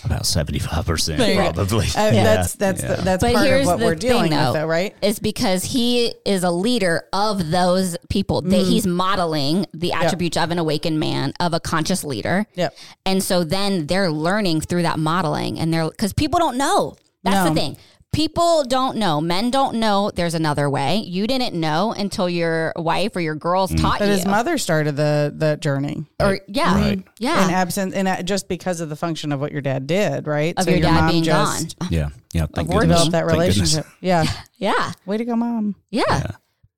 about seventy five percent There probably. Uh, Yeah, That's that's yeah. the, that's But part of what the we're dealing thing, though. with, though, right? is because he is a leader of those people Mm-hmm. he's modeling the attributes of an awakened man of a conscious leader Yep. and so then they're learning through that modeling and they're because people don't know that's No. the thing people don't know men don't know there's another way you didn't know until your wife or your girls Mm. taught But you But his mother started the the journey. or yeah Right. yeah In absence, and uh, just because of the function of what your dad did, right? of your, dad mom being just gone [laughs] yeah, yeah. Thank developed goodness. that Thank goodness. relationship. [laughs] Yeah. yeah Way to go, mom. yeah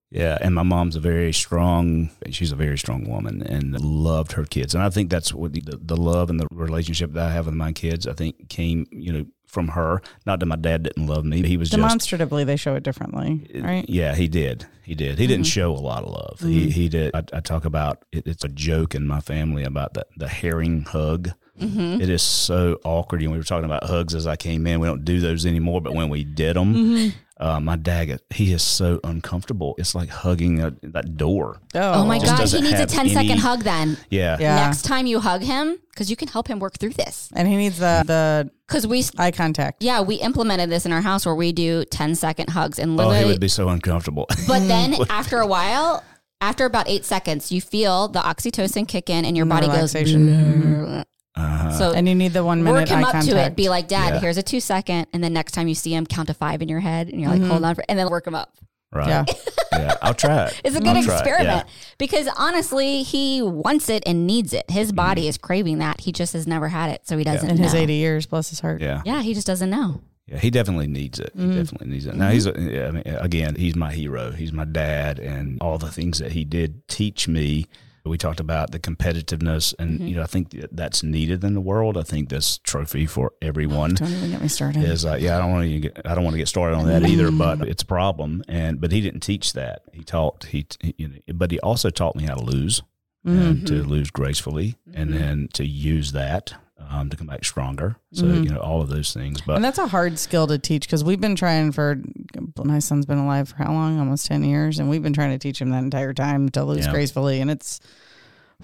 Yeah, and my mom's a very strong. She's a very strong woman and loved her kids, and I think that's what the, the love and the relationship that I have with my kids. I think came, you know, from her. Not that my dad didn't love me. He was just Demonstratively, they show it differently, right? Yeah, he did. He did. He didn't mm-hmm. show a lot of love. He mm-hmm. he did. I, I talk about it, it's a joke in my family about the the herring hug. Mm-hmm. It is so awkward. You know, we were talking about hugs as I came in. We don't do those anymore, but when we did them, uh, my dad he is so uncomfortable. It's like hugging a, that door. oh my Just god he needs a have 10 second any- hug then Yeah, Yeah. next time you hug him because you can help him work through this And he needs the the because we eye contact. Yeah, we implemented this in our house where we do 10 second hugs and Oh, he would be so uncomfortable. but then [laughs] after a while, after about eight seconds, you feel the oxytocin kick in and your body goes. [laughs] Relaxation. Uh, So And you need the one minute work minute him eye up contact. to it. Be like, Dad, Yeah. here's a two second. And then next time you see him, count to five in your head. And you're Mm-hmm. like, hold on. For, and then work him up. right. Yeah. [laughs] Yeah. I'll try it. It's a good I'll try it, experiment because honestly, he wants it and needs it. His body is craving that. He just has never had it. So he doesn't in his 80 years, bless his heart. Yeah. Yeah, he just doesn't know. Yeah, he definitely needs it. Mm-hmm. He definitely needs it. Now he's yeah, I mean, again, he's my hero. He's my dad, and all the things that he did teach me. We talked about the competitiveness, and Mm-hmm. you know, I think that that's needed in the world. I think this trophy for everyone Don't even get me started. is like, yeah, I don't want to get, I don't want to get started on that mm. either, but it's a problem. And but he didn't teach that. He taught he, he you know, but he also taught me how to lose and to mm-hmm. lose gracefully, and mm-hmm. then to use that um, to come back stronger. So you know, all of those things. But and that's a hard skill to teach because we've been trying for my son's been alive for how long? Almost 10 years. And we've been trying to teach him that entire time to lose Yeah. gracefully. And it's,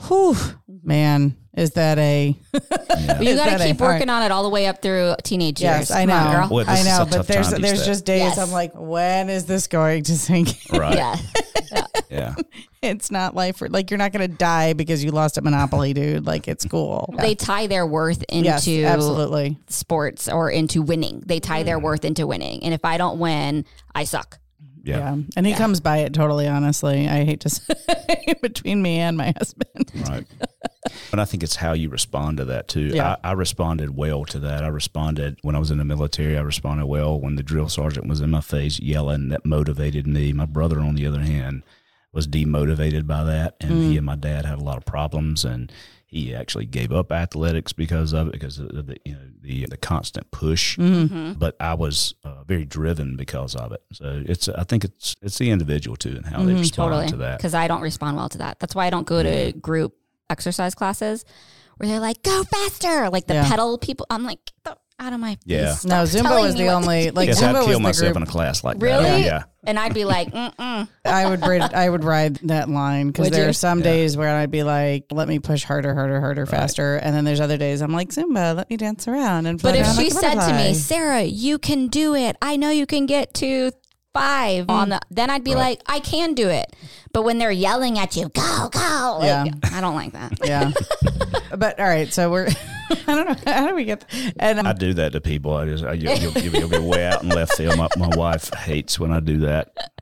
whew, man, is that a. yeah. You got to that a keep hard- working on it all the way up through teenage Yes, years. I Come on, know. girl. Boy, I know, but there's there's just days Yes. I'm like, when is this going to sink? right, Yeah. [laughs] yeah. It's not life. Like you're not going to die because you lost at Monopoly, dude. Like it's cool. They tie their worth into yes, absolutely. sports or into winning. They tie their mm. worth into winning. And if I don't win, I suck. Yeah. Yeah. And he comes by it totally honestly. I hate to [laughs] say between me and my husband. Right. But I think it's how you respond to that too. Yeah. I, I responded well to that. I responded when I was in the military. I responded well when the drill sergeant was in my face yelling. That motivated me. My brother, on the other hand, was demotivated by that, and Mm. he and my dad had a lot of problems, and he actually gave up athletics because of it, because of the you know the the constant push. Mm-hmm. But I was uh, very driven because of it. So it's I think it's it's the individual too and how they respond Totally. to that. Because I don't respond well to that. That's why I don't go to group exercise classes where they're like, go faster. Like the Yeah. pedal people. I'm like, the- out of my face. Yeah. No, Zumba telling was the only like Yes, Zumba I'd was kill the myself group. in a class like Really? that. Yeah. And I'd be like, mm-mm. I would ride, I would ride that line because Would there you? are some days where I'd be like, let me push harder, harder, harder, faster, and then there's other days I'm like Zumba, let me dance around and. But float if around she like a said to butterfly." me, Sarah, you can do it. I know you can get to five on mm. the, then I'd be like, I can do it. But when they're yelling at you, go, go. like, Yeah. I don't like that. yeah, [laughs] but all right, so we're. [laughs] [laughs] I don't know how do we get and um, I do that to people. I just I, you, you'll, you'll, you'll be way out in left field. My, my wife hates when I do that.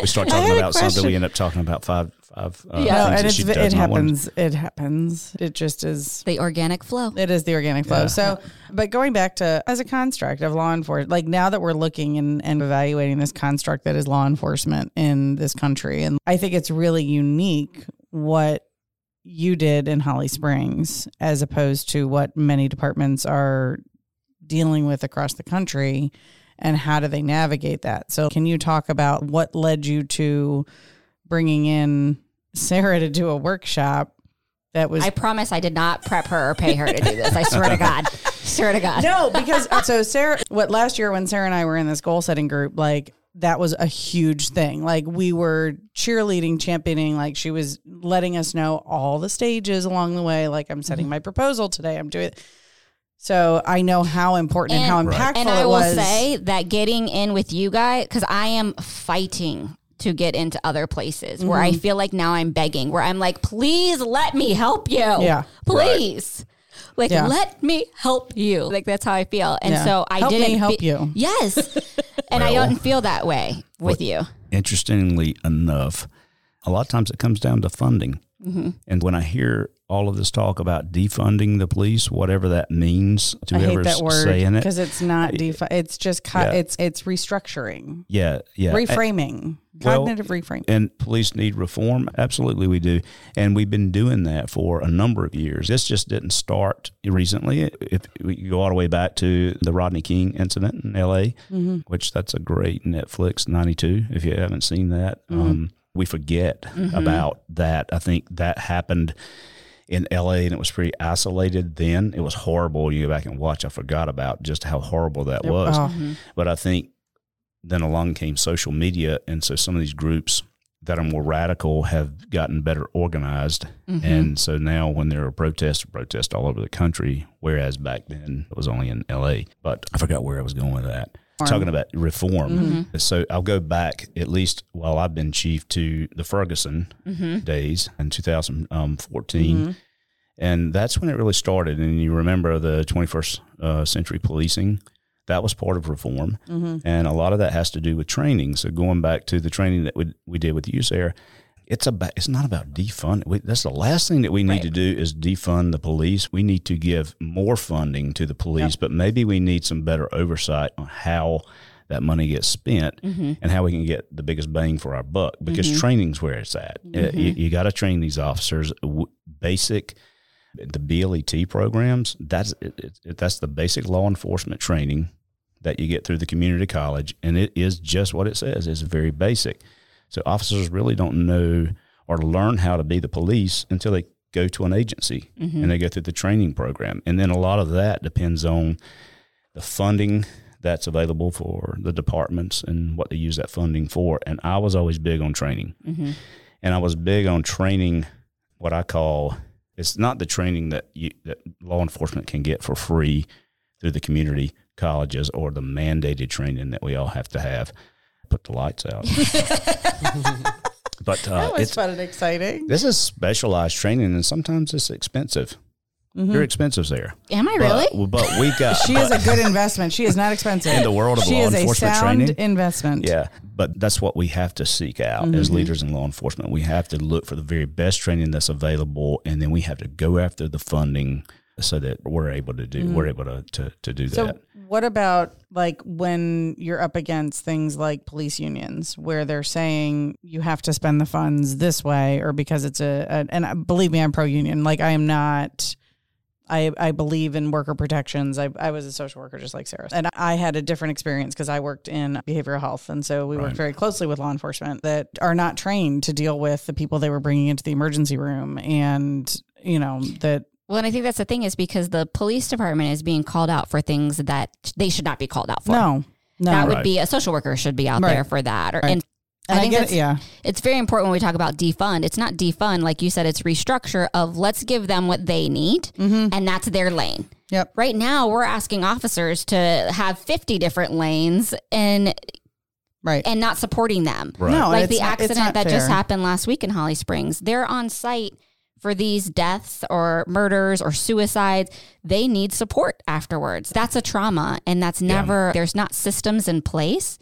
We start talking had a about something. We end up talking about five five. Uh, no, things and it's it does not want. happens. It happens. It just is. The organic flow. It is the organic flow. Yeah. So, but going back to as a construct of law enforcement, like now that we're looking and, and evaluating this construct that is law enforcement in this country, and I think it's really unique what you did in Holly Springs as opposed to what many departments are dealing with across the country and how do they navigate that. So, can you talk about what led you to bringing in Sarah to do a workshop that was I promise I did not prep her or pay her to do this. I swear to God. [laughs] Swear to God. no because uh, so Sarah what last year when Sarah and I were in this goal setting group like that was a huge thing like we were cheerleading championing like she was letting us know all the stages along the way like I'm setting my proposal today I'm doing so I know how important and, how And- impactful And I it will say that getting in with you guys, because I am fighting to get into other places where Mm-hmm. I feel like now I'm begging, where I'm like, please let me help you. Yeah. Please. Like, Yeah. let me help you. Like, that's how I feel. And Yeah. so I Help didn't help fe- you. Yes. [laughs] and I don't feel that way with you. Interestingly enough, a lot of times it comes down to funding. Mm-hmm. And when I hear all of this talk about defunding the police, whatever that means to I hate whoever's that word saying it, because it's not defi- it's just co- Yeah. it's it's restructuring yeah, yeah, reframing well, cognitive reframing And police need reform. Absolutely, we do. And we've been doing that for a number of years. This just didn't start recently. If we go all the way back to the Rodney King incident in LA, mm-hmm. which that's a great Netflix 92, if you haven't seen that. Mm-hmm. Um, we forget mm-hmm. about that. I think that happened in LA and it was pretty isolated then. It was horrible. You go back and watch, I forgot about just how horrible that was. Oh. Mm-hmm. But I think then along came social media. And so some of these groups that are more radical have gotten better organized. Mm-hmm. And so now when there are protests, protests all over the country, whereas back then it was only in LA. But I forgot where I was going with that. Talking about reform. Mm-hmm. So I'll go back at least while I've been chief to the Ferguson mm-hmm. days in 2014. Mm-hmm. And that's when it really started. And you remember the 21st uh, century policing, that was part of reform. And a lot of that has to do with training. So going back to the training that we, we did with Sarah, it's about it's not about defund. We, that's the last thing that we need to do is defund the police. We need to give more funding to the police, but maybe we need some better oversight on how that money gets spent mm-hmm. and how we can get the biggest bang for our buck. Because mm-hmm. training's where it's at. Uh, mm-hmm. You, you got to train these officers w- basic the BLET programs. That's it, it, that's the basic law enforcement training that you get through the community college, and it is just what it says. It's very basic. So officers really don't know or learn how to be the police until they go to an agency mm-hmm. and they go through the training program. And then a lot of that depends on the funding that's available for the departments and what they use that funding for. And I was always big on training. Mm-hmm. And I was big on training what I call it's not the training that you, that law enforcement can get for free through the community colleges or the mandated training that we all have to have. Put the lights out. [laughs] but uh, that was it's fun and exciting this is specialized training, and sometimes it's expensive. You're expensive there. Am I really? But, but we got [laughs] she is a good investment she is not expensive In the world of she law is a enforcement sound training? investment Yeah, but that's what we have to seek out as leaders in law enforcement. We have to look for the very best training that's available, and then we have to go after the funding so that we're able to do mm. we're able to to, to do So, that. what about like when you're up against things like police unions where they're saying you have to spend the funds this way or because it's a, a and uh, believe me, I'm pro union. Like, I am not. I, I believe in worker protections. I, I was a social worker just like Sarah. And I had a different experience because I worked in behavioral health. And so we worked very closely with law enforcement that are not trained to deal with the people they were bringing into the emergency room. And, you know, that Well, and I think that's the thing is because the police department is being called out for things that they should not be called out for. no, no. that would Right. be a social worker should be out Right. there for that. Or, Right. And and I I, think get that's it. Yeah. it's very important when we talk about defund. It's not defund, like you said, it's restructure of let's give them what they need, Mm-hmm. and that's their lane. Yep. Right now, we're asking officers to have 50 different lanes and Right. and not supporting them. Right. No, like it's the not- it's accident not that just happened last week in Holly Springs. They're on site for these deaths or murders or suicides. They need support afterwards. That's a trauma, and that's never, there's not systems in place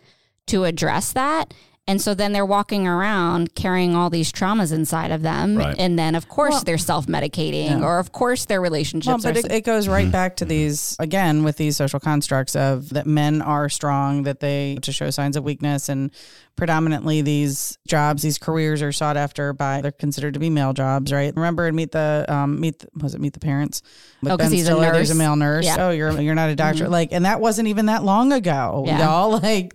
to address that. And so then they're walking around carrying all these traumas inside of them. Right. And then, of course, they're self medicating, or of course, their Well, relationships but are. it, it goes right Mm-hmm. back to these again with these social constructs of that men are strong, that they to show signs of weakness, and predominantly these jobs, these careers are sought after by they're considered to be male jobs, right? Remember in Meet the um, Meet the, was it Meet the Parents? With Oh, 'cause Ben he's a Stiller, There's a male nurse. Yeah. Mm-hmm. Oh, you're you're not a doctor, like, and that wasn't even that long ago, Yeah. y'all. [laughs] Like,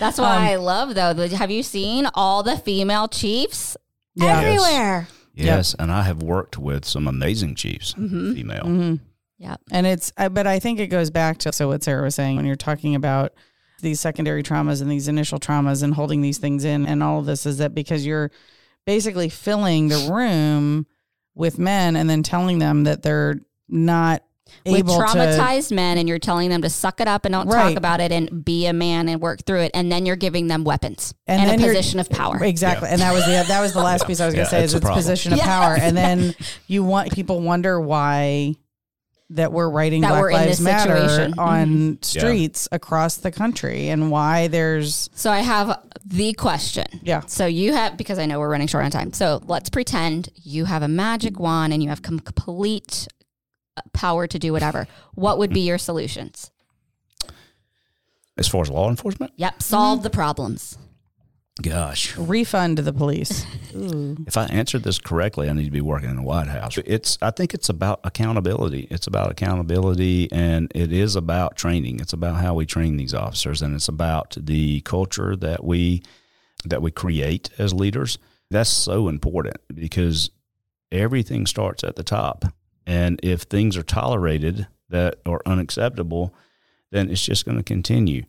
I know. That's why I love, though. Have you seen all the female chiefs Yeah. everywhere? Yes, and I have worked with some amazing chiefs, Mm-hmm. female. Yeah, And it's, but I think it goes back to so what Sarah was saying when you're talking about these secondary traumas and these initial traumas and holding these things in and all of this is that because you're basically filling the room with men and then telling them that they're not With able to traumatized men, and you're telling them to suck it up and don't Right. talk about it and be a man and work through it, and then you're giving them weapons and, then a position of power. Exactly. And that was the that was the last piece I was going Yeah, to say is a it's problem. position of Yes. power. And then [laughs] you want people wonder why that we're writing That Black we're Lives Matter situation. Mm-hmm. on streets across the country and why there's So I have the question. Yeah. So you have because I know we're running short on time. So let's pretend you have a magic wand and you have complete power to do whatever. What would be your solutions? As far as law enforcement, Yep. Solve the problems. gosh, refund the police. [laughs] if I answered this correctly, I need to be working in the White House. It's I think it's about accountability. It's about accountability and it is about training. It's about how we train these officers and it's about the culture that we that we create as leaders. That's so important because everything starts at the top. And if things are tolerated that are unacceptable, then it's just going to continue.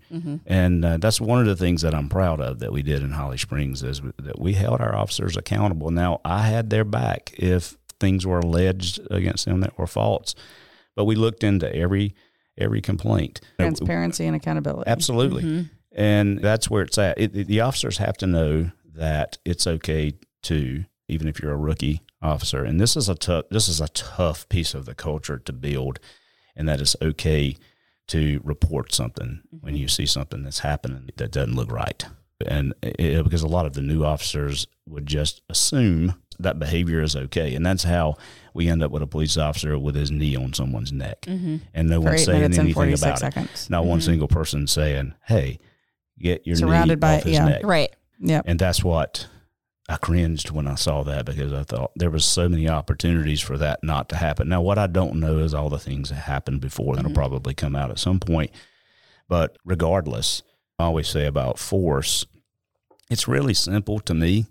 And uh, that's one of the things that I'm proud of that we did in Holly Springs is that we held our officers accountable. Now, I had their back if things were alleged against them that were false, but we looked into every every complaint. Transparency and accountability. Absolutely. And that's where it's at. It- the officers have to know that it's okay to, even if you're a rookie officer, and this is a tough, this is a tough piece of the culture to build, and that it's okay to report something when mm-hmm. you see something that's happening that doesn't look right. And it, because a lot of the new officers would just assume that behavior is okay. And that's how we end up with a police officer with his knee on someone's neck mm-hmm. and no one's saying anything 46 about it. seconds. Not one mm-hmm. single person saying, "Hey, get your Surrounded knee by- off his yeah. neck." Right. Yep. And that's what I cringed when I saw that because I thought there was so many opportunities for that not to happen. Now, what I don't know is all the things that happened before that'll mm-hmm. probably come out at some point. But regardless, I always say about force, it's really simple to me.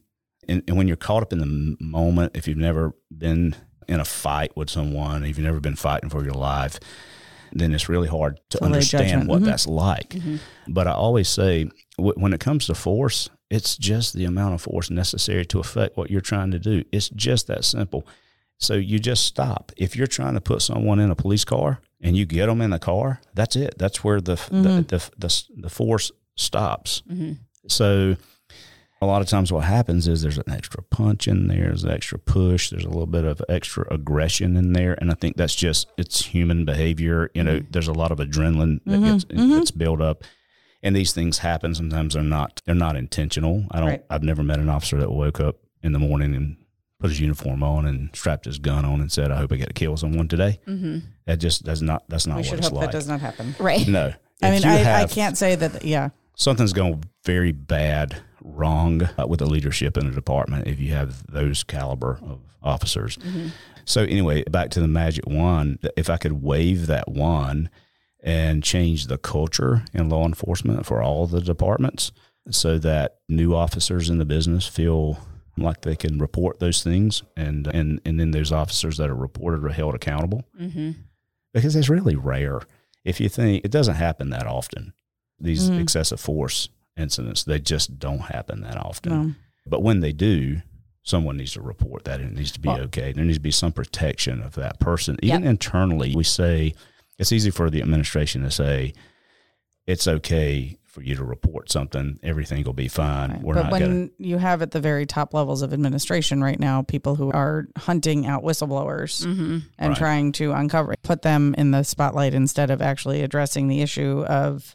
And, and when you're caught up in the moment, if you've never been in a fight with someone, if you've never been fighting for your life, then it's really hard to Delay understand what Mhm. that's like. But I always say, w- when it comes to force, it's just the amount of force necessary to affect what you're trying to do. It's just that simple. So you just stop. If you're trying to put someone in a police car and you get them in the car, that's it. That's where the the, the, the the force stops. So a lot of times what happens is there's an extra punch in there, there's an extra push, there's a little bit of extra aggression in there, and I think that's just it's human behavior. You know, there's a lot of adrenaline that gets that's built up, and these things happen. Sometimes they're not they're not intentional. I don't. Right. I've never met an officer that woke up in the morning and put his uniform on and strapped his gun on and said, "I hope I get to kill someone today." Mm-hmm. That just does not. That's not We what should it's hope like. that does not happen. Right. no. I mean, you I, I can't say that. Yeah. something's going very bad wrong uh, with the leadership in the department if you have those caliber of officers. So anyway, back to the magic wand. If I could wave that wand and change the culture in law enforcement for all the departments, so that new officers in the business feel like they can report those things, and and and then those officers that are reported are held accountable, mm-hmm. because it's really rare. If you think it doesn't happen that often, these excessive force incidents they just don't happen that often. No. But when they do, someone needs to report that and it needs to be Well- okay. There needs to be some protection of that person. Even Yep. internally, we say it's easy for the administration to say it's okay for you to report something, everything will be fine. Right. We're but not when going to. you have at the very top levels of administration right now, people who are hunting out whistleblowers mm-hmm. and Right. trying to uncover, it, put them in the spotlight instead of actually addressing the issue of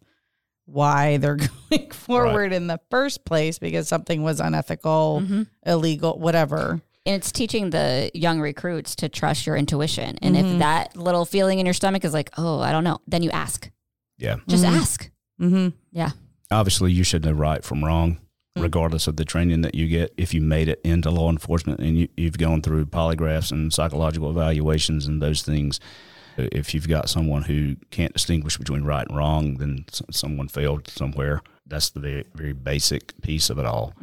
why they're [laughs] going forward in the first place because something was unethical, illegal, whatever. And it's teaching the young recruits to trust your intuition. And Mm-hmm. if that little feeling in your stomach is like, oh, I don't know, then you ask. Yeah. Just ask. Mm-hmm. Yeah. Obviously, you should know right from wrong, regardless of the training that you get. If you made it into law enforcement and you, you've gone through polygraphs and psychological evaluations and those things, If you've got someone who can't distinguish between right and wrong, then someone failed somewhere. That's the very, very basic piece of it all.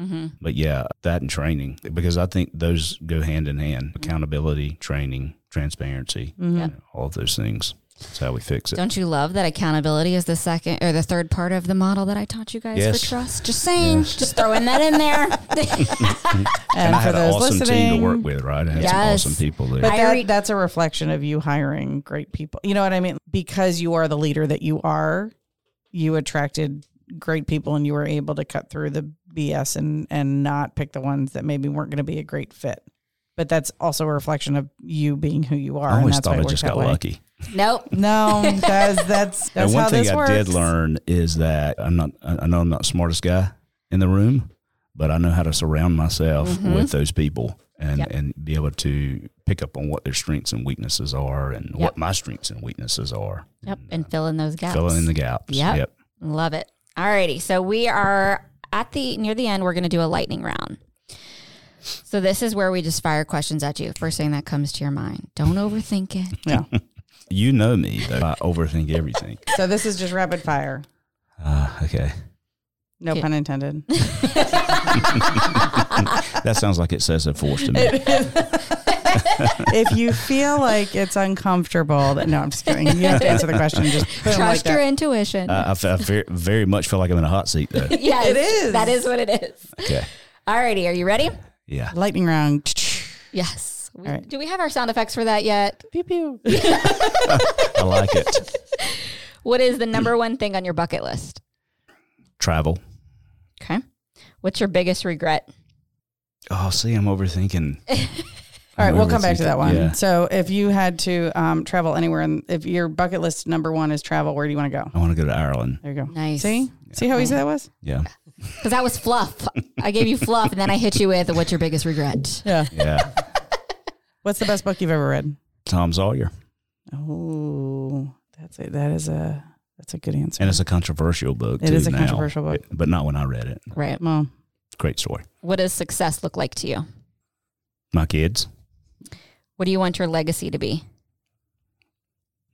But yeah, that and training, because I think those go hand in hand accountability, training, transparency, Mm-hmm. you know, all of those things. That's how we fix it. Don't you love that accountability is the second or the third part of the model that I taught you guys Yes. for trust? Just saying, just throwing that in there. [laughs] [laughs] And, and I for had an those awesome listening, team to work with, right? I had Yes. some awesome people there. But that, that's a reflection of you hiring great people. You know what I mean? Because you are the leader that you are, you attracted great people and you were able to cut through the BS and and not pick the ones that maybe weren't going to be a great fit. But that's also a reflection of you being who you are. I always and that's thought it I just that got way. lucky. Nope. [laughs] No, that's that's And that's one how thing this I works. did learn is that I'm not. I know I'm not the smartest guy in the room, but I know how to surround myself Mm-hmm. with those people and Yep. and be able to pick up on what their strengths and weaknesses are, and Yep. what my strengths and weaknesses are. Yep. And fill in those gaps. Fill in the gaps. Yep. Yep. Love it. Alrighty. So we are at the near the end. We're going to do a lightning round. So this is where we just fire questions at you. First thing that comes to your mind. Don't overthink it. Yeah. You know me. Though. I overthink everything. [laughs] So this is just rapid fire. Uh, okay. No Okay. pun intended. [laughs] That sounds like it says it forced to me. [laughs] if you feel like it's uncomfortable, that, no, I'm just kidding. You have to answer the question. Just put 'em like Trust your that. intuition. I, I, fe- I very, very much feel like I'm in a hot seat though. yes, it is. That is what it is. Okay. Alrighty. Are you ready? Yeah. Lightning round. Yes. We- All right. Do we have our sound effects for that yet? Pew pew. [laughs] I like it. What is the number one thing on your bucket list? Travel. Okay. What's your biggest regret? Oh, see, I'm overthinking. [laughs] All right, we'll come back to that one. Yeah. So, if you had to um, travel anywhere, and if your bucket list number one is travel, where do you want to go? I want to go to Ireland. There you go. Nice. See, see how easy that was. Yeah. [laughs] Because that was fluff. I gave you fluff, and then I hit you with what's your biggest regret? Yeah. Yeah. What's the best book you've ever read? Tom Sawyer. Oh, that's a, that is a that's a good answer. And it's a controversial book. It too is a now, controversial book. but not when I read it. Right. well, Great story. What does success look like to you? My kids, What do you want your legacy to be?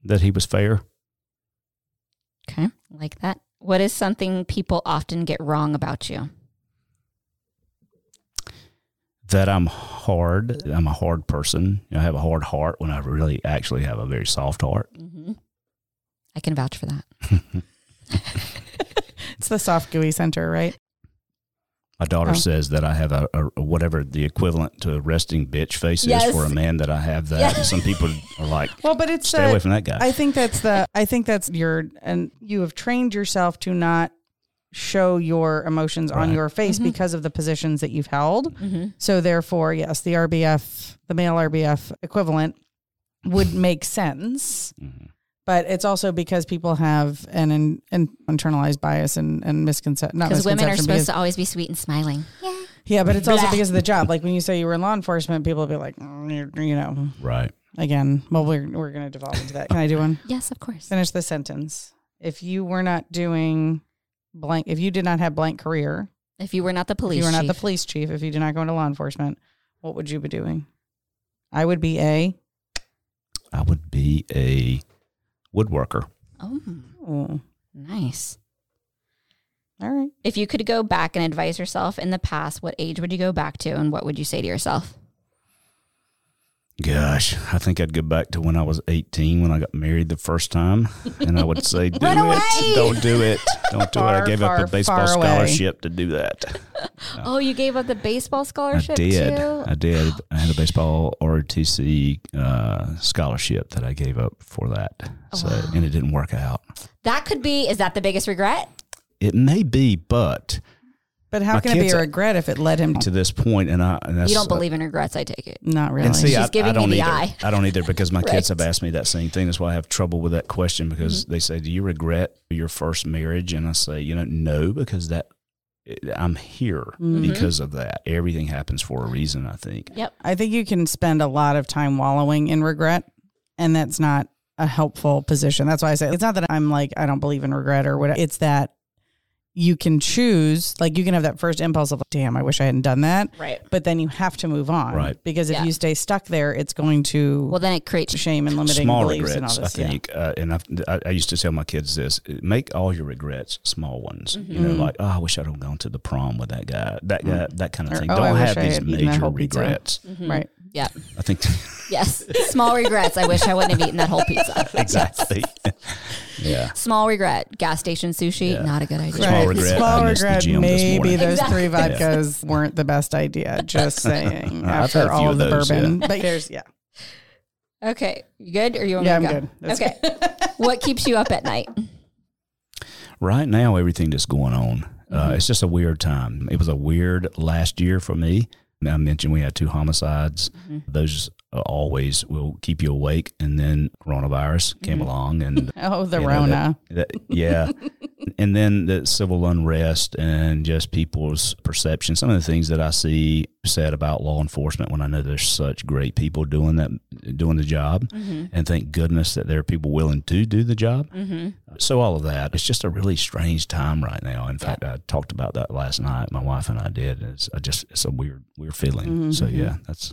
that he was fair. Okay. Like that. What is something people often get wrong about you? That I'm hard. I'm a hard person. You know, I have a hard heart when I really actually have a very soft heart. Mm-hmm. I can vouch for that. [laughs] it's the soft gooey center, right? My daughter Oh. says that I have a, a whatever the equivalent to a resting bitch face Yes. is for a man that I have that. Yes. And some people are like, Well, but it's stay the- away from that guy. I think that's the I think that's your and you have trained yourself to not show your emotions on your face Mhm. because of the positions that you've held. Mm-hmm. So therefore, yes, the RBF, the male RBF equivalent would make sense. Mhm. But it's also because people have an, an, an internalized bias and, and misconception. Not Because women are supposed because- to always be sweet and smiling. Yeah. Yeah, but it's also because of the job. Like when you say you were in law enforcement, people will be like, "Mm, you're- you know, Right. again, well, we're, we're going to devolve into that. Can I do one? [laughs] Yes, of course. Finish the sentence. If you were not doing blank, if you did not have blank career, If you were not the if police, you were not the chief. police chief, if you did not go into law enforcement, what would you be doing? I would be a, I would be a woodworker. Oh, oh, nice. all right. If you could go back and advise yourself in the past, what age would you go back to, and what would you say to yourself? Gosh, I think I'd go back to when I was 18 when I got married the first time. And I would [laughs] say, do it. away! Don't do it. Don't do it. I gave up a baseball far away. scholarship to do that. [laughs] Oh, you gave up the baseball scholarship? I did. too. I did. I had a baseball ROTC uh, scholarship that I gave up for that. So, wow. and it didn't work out. That could be. Is that the biggest regret? It may be, but But how My can it be kids a regret if it led him to to this point, and I and that's, You don't believe in regrets, I take it. not really? And see, She's I, giving I don't me the either. eye. I don't either because my [laughs] kids Right. have asked me that same thing. That's why I have trouble with that question because Mm-hmm. they say, "Do you regret your first marriage?" And I say, "You know, no, because that I'm here Mhm. because of that. Everything happens for a reason. I think. Yep. I think you can spend a lot of time wallowing in regret, and that's not a helpful position. That's why I say it's not that I'm like I don't believe in regret or whatever. It's that you can choose, like you can have that first impulse of, damn, I wish I hadn't done that. Right. But then you have to move on. Right. Because if Yeah. you stay stuck there, it's going to Well, then it creates shame and limiting small beliefs and all regrets, this. I think. Uh, and I've, I, I used to tell my kids this: make all your regrets small ones. You know, mm-hmm. like oh, I wish I'd have gone to the prom with that guy, that mm-hmm. guy, that kind of Or, thing. "Oh, Don't wish have these had eaten that major whole pizza." regrets. Mm-hmm. Right. Yeah. I think [laughs] Yes. Small regrets. I wish I wouldn't have eaten that whole pizza. [laughs] exactly. [laughs] yeah. Small regret. Gas station sushi. Yeah. Not a good idea. Small regret, Small I the regret. Maybe those Exactly. three vodkas weren't the best idea. Just saying. After all of of the those, bourbon, but there's yeah, Okay. You good? Or you want yeah, me I'm to good. That's Okay. what keeps you up at night? Right now, everything that's going on, uh, Mm-hmm. it's just a weird time. It was a weird last year for me. I mentioned we had two homicides. Mm-hmm. Those Uh, always will keep you awake. And then coronavirus came mm-hmm. along, and [laughs] Oh, the you know, Rona. that- that- yeah. [laughs] and then the civil unrest and just people's perception. Some of the things that I see said about law enforcement when I know there's such great people doing that, doing the job, mm-hmm. and thank goodness that there are people willing to do the job. Mm-hmm. So all of that, it's just a really strange time right now. In fact, I talked about that last night. My wife and I did. It's I just it's a weird weird feeling. So yeah, that's.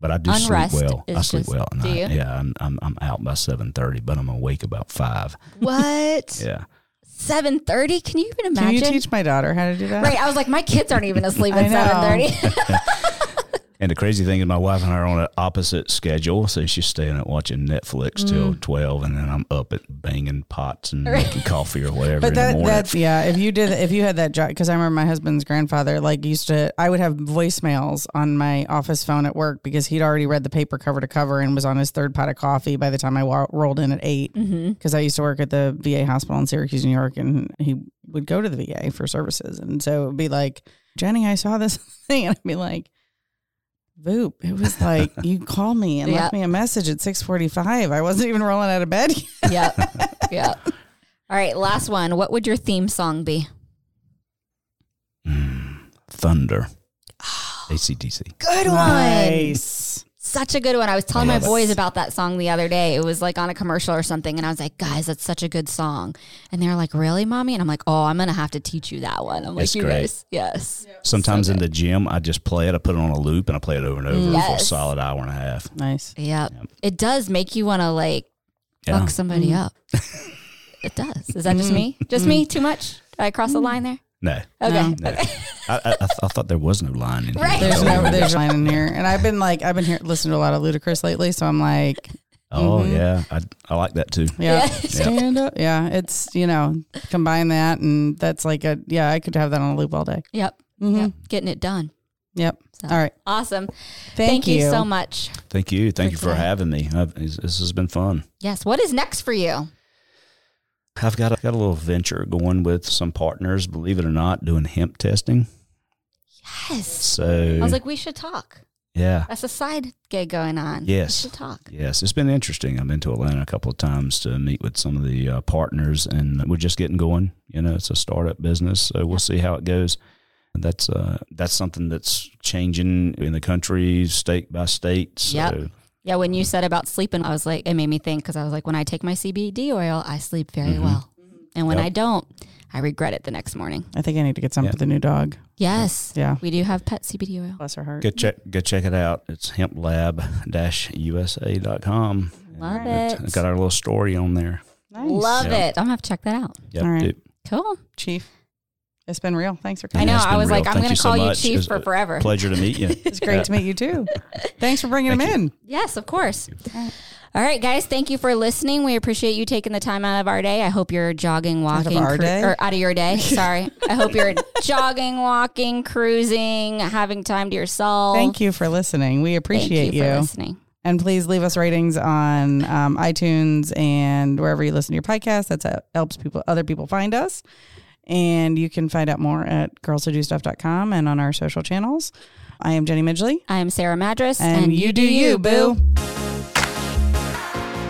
Yep. But I do Unrest sleep well. I sleep just- well at do night. you? Yeah, I'm, I'm I'm out by seven thirty, but I'm awake about five. What? [laughs] Yeah. Seven thirty? Can you even imagine? Can you teach my daughter how to do that? right. I was like, my kids aren't even asleep [laughs] at know. seven thirty. [laughs] And the crazy thing is, my wife and I are on an opposite schedule. So she's staying at watching Netflix till Mm. 12, and then I'm up at banging pots and making coffee or whatever [laughs] But in the that that's yeah. If you did, if you had that job, because I remember my husband's grandfather like used to. I would have voicemails on my office phone at work because he'd already read the paper cover to cover and was on his third pot of coffee by the time I wa- rolled in at eight. Because I used to work at the VA hospital in Syracuse, New York, and he would go to the VA for services, and so it would be like, Jenny, I saw this [laughs] thing, and I'd be like. Voop. It was like [laughs] you called me and left me a message at six forty five. I wasn't even rolling out of bed. yet. yep. [laughs] Yep. All right. Last one. What would your theme song be? Hmm. Thunder. ACDC. Good one. nice. Such a good one. I was telling I my love it. boys about that song the other day. It was like on a commercial or something. And I was like, guys, that's such a good song. And they're like, really, mommy? And I'm like, oh, I'm going to have to teach you that one. I'm like, It's you great. guys, yes. Sometimes in the gym, I just play it. I put it on a loop and I play it over and over for a solid hour and a half. Nice. Yep. It does make you want to like Yeah. fuck somebody mm-hmm. up. [laughs] it does. Is that just mm-hmm. me? Just me? Mm-hmm. Too much? Did I cross the line there? No. Okay. no. I, I, I, I thought there was no line in here. Right. There's no there's line in here, and I've been like I've been here listening to a lot of Ludacris lately, so I'm like, Oh, yeah. I, I like that too. yeah, Yeah. stand up, yeah. It's you know combine that, and that's like a yeah. I could have that on a loop all day. Yep. Mhm. Yep. Getting it done. Yep. So. All right. Awesome. Thank, you. so much. Thank you. Thank For you for today. having me. I've, this this has been fun. Yes. What is next for you? I've got a, got a little venture going with some partners, believe it or not, doing hemp testing. Yes. So, I was like, we should talk. yeah. That's a side gig going on. Yes. We should talk. Yes, it's been interesting. I've been to Atlanta a couple of times to meet with some of the uh, partners, and we're just getting going. You know, it's a startup business, so we'll see how it goes. And that's uh, that's something that's changing in the country, state by state. So Yep. Yeah, when you said about sleeping, I was like, it made me think because I was like, when I take my CBD oil, I sleep very mm-hmm. well. Mm-hmm. And when Yep. I don't, I regret it the next morning. I think I need to get some Yeah. for the new dog. Yes. Yeah. We do have pet CBD oil. Bless her heart. go check go check it out. It's hemplab-usa.com. Love It's it. got our little story on there. Nice. Love Yeah. it. I'm going to have to check that out. Yep, All right. dude. Cool. Chief. It's been real. Thanks for coming. I know. I was real. like, I'm going you to so call you. Chief for forever. Pleasure to meet you. [laughs] It's great to meet you too. Thanks for bringing Thank him in. Yes, of course. All right, guys. Thank you for listening. We appreciate you taking the time out of our day. I hope you're jogging, walking, our day? or out of your day. [laughs] Sorry. I hope you're jogging, walking, cruising, having time to yourself. Thank you for listening. We Thank appreciate you, you. for listening. And please leave us ratings on um, iTunes and wherever you listen to your podcast. That's uh, helps people, other people find us. And you can find out more at girlswhodostuff.com and on our social channels. I am Jenny Midgley. I am Sarah Madras, And, you do you, boo.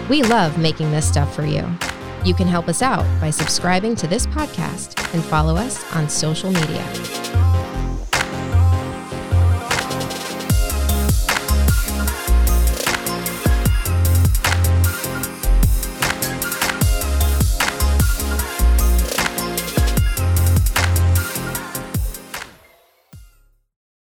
We love making this stuff for you. You can help us out by subscribing to this podcast and follow us on social media.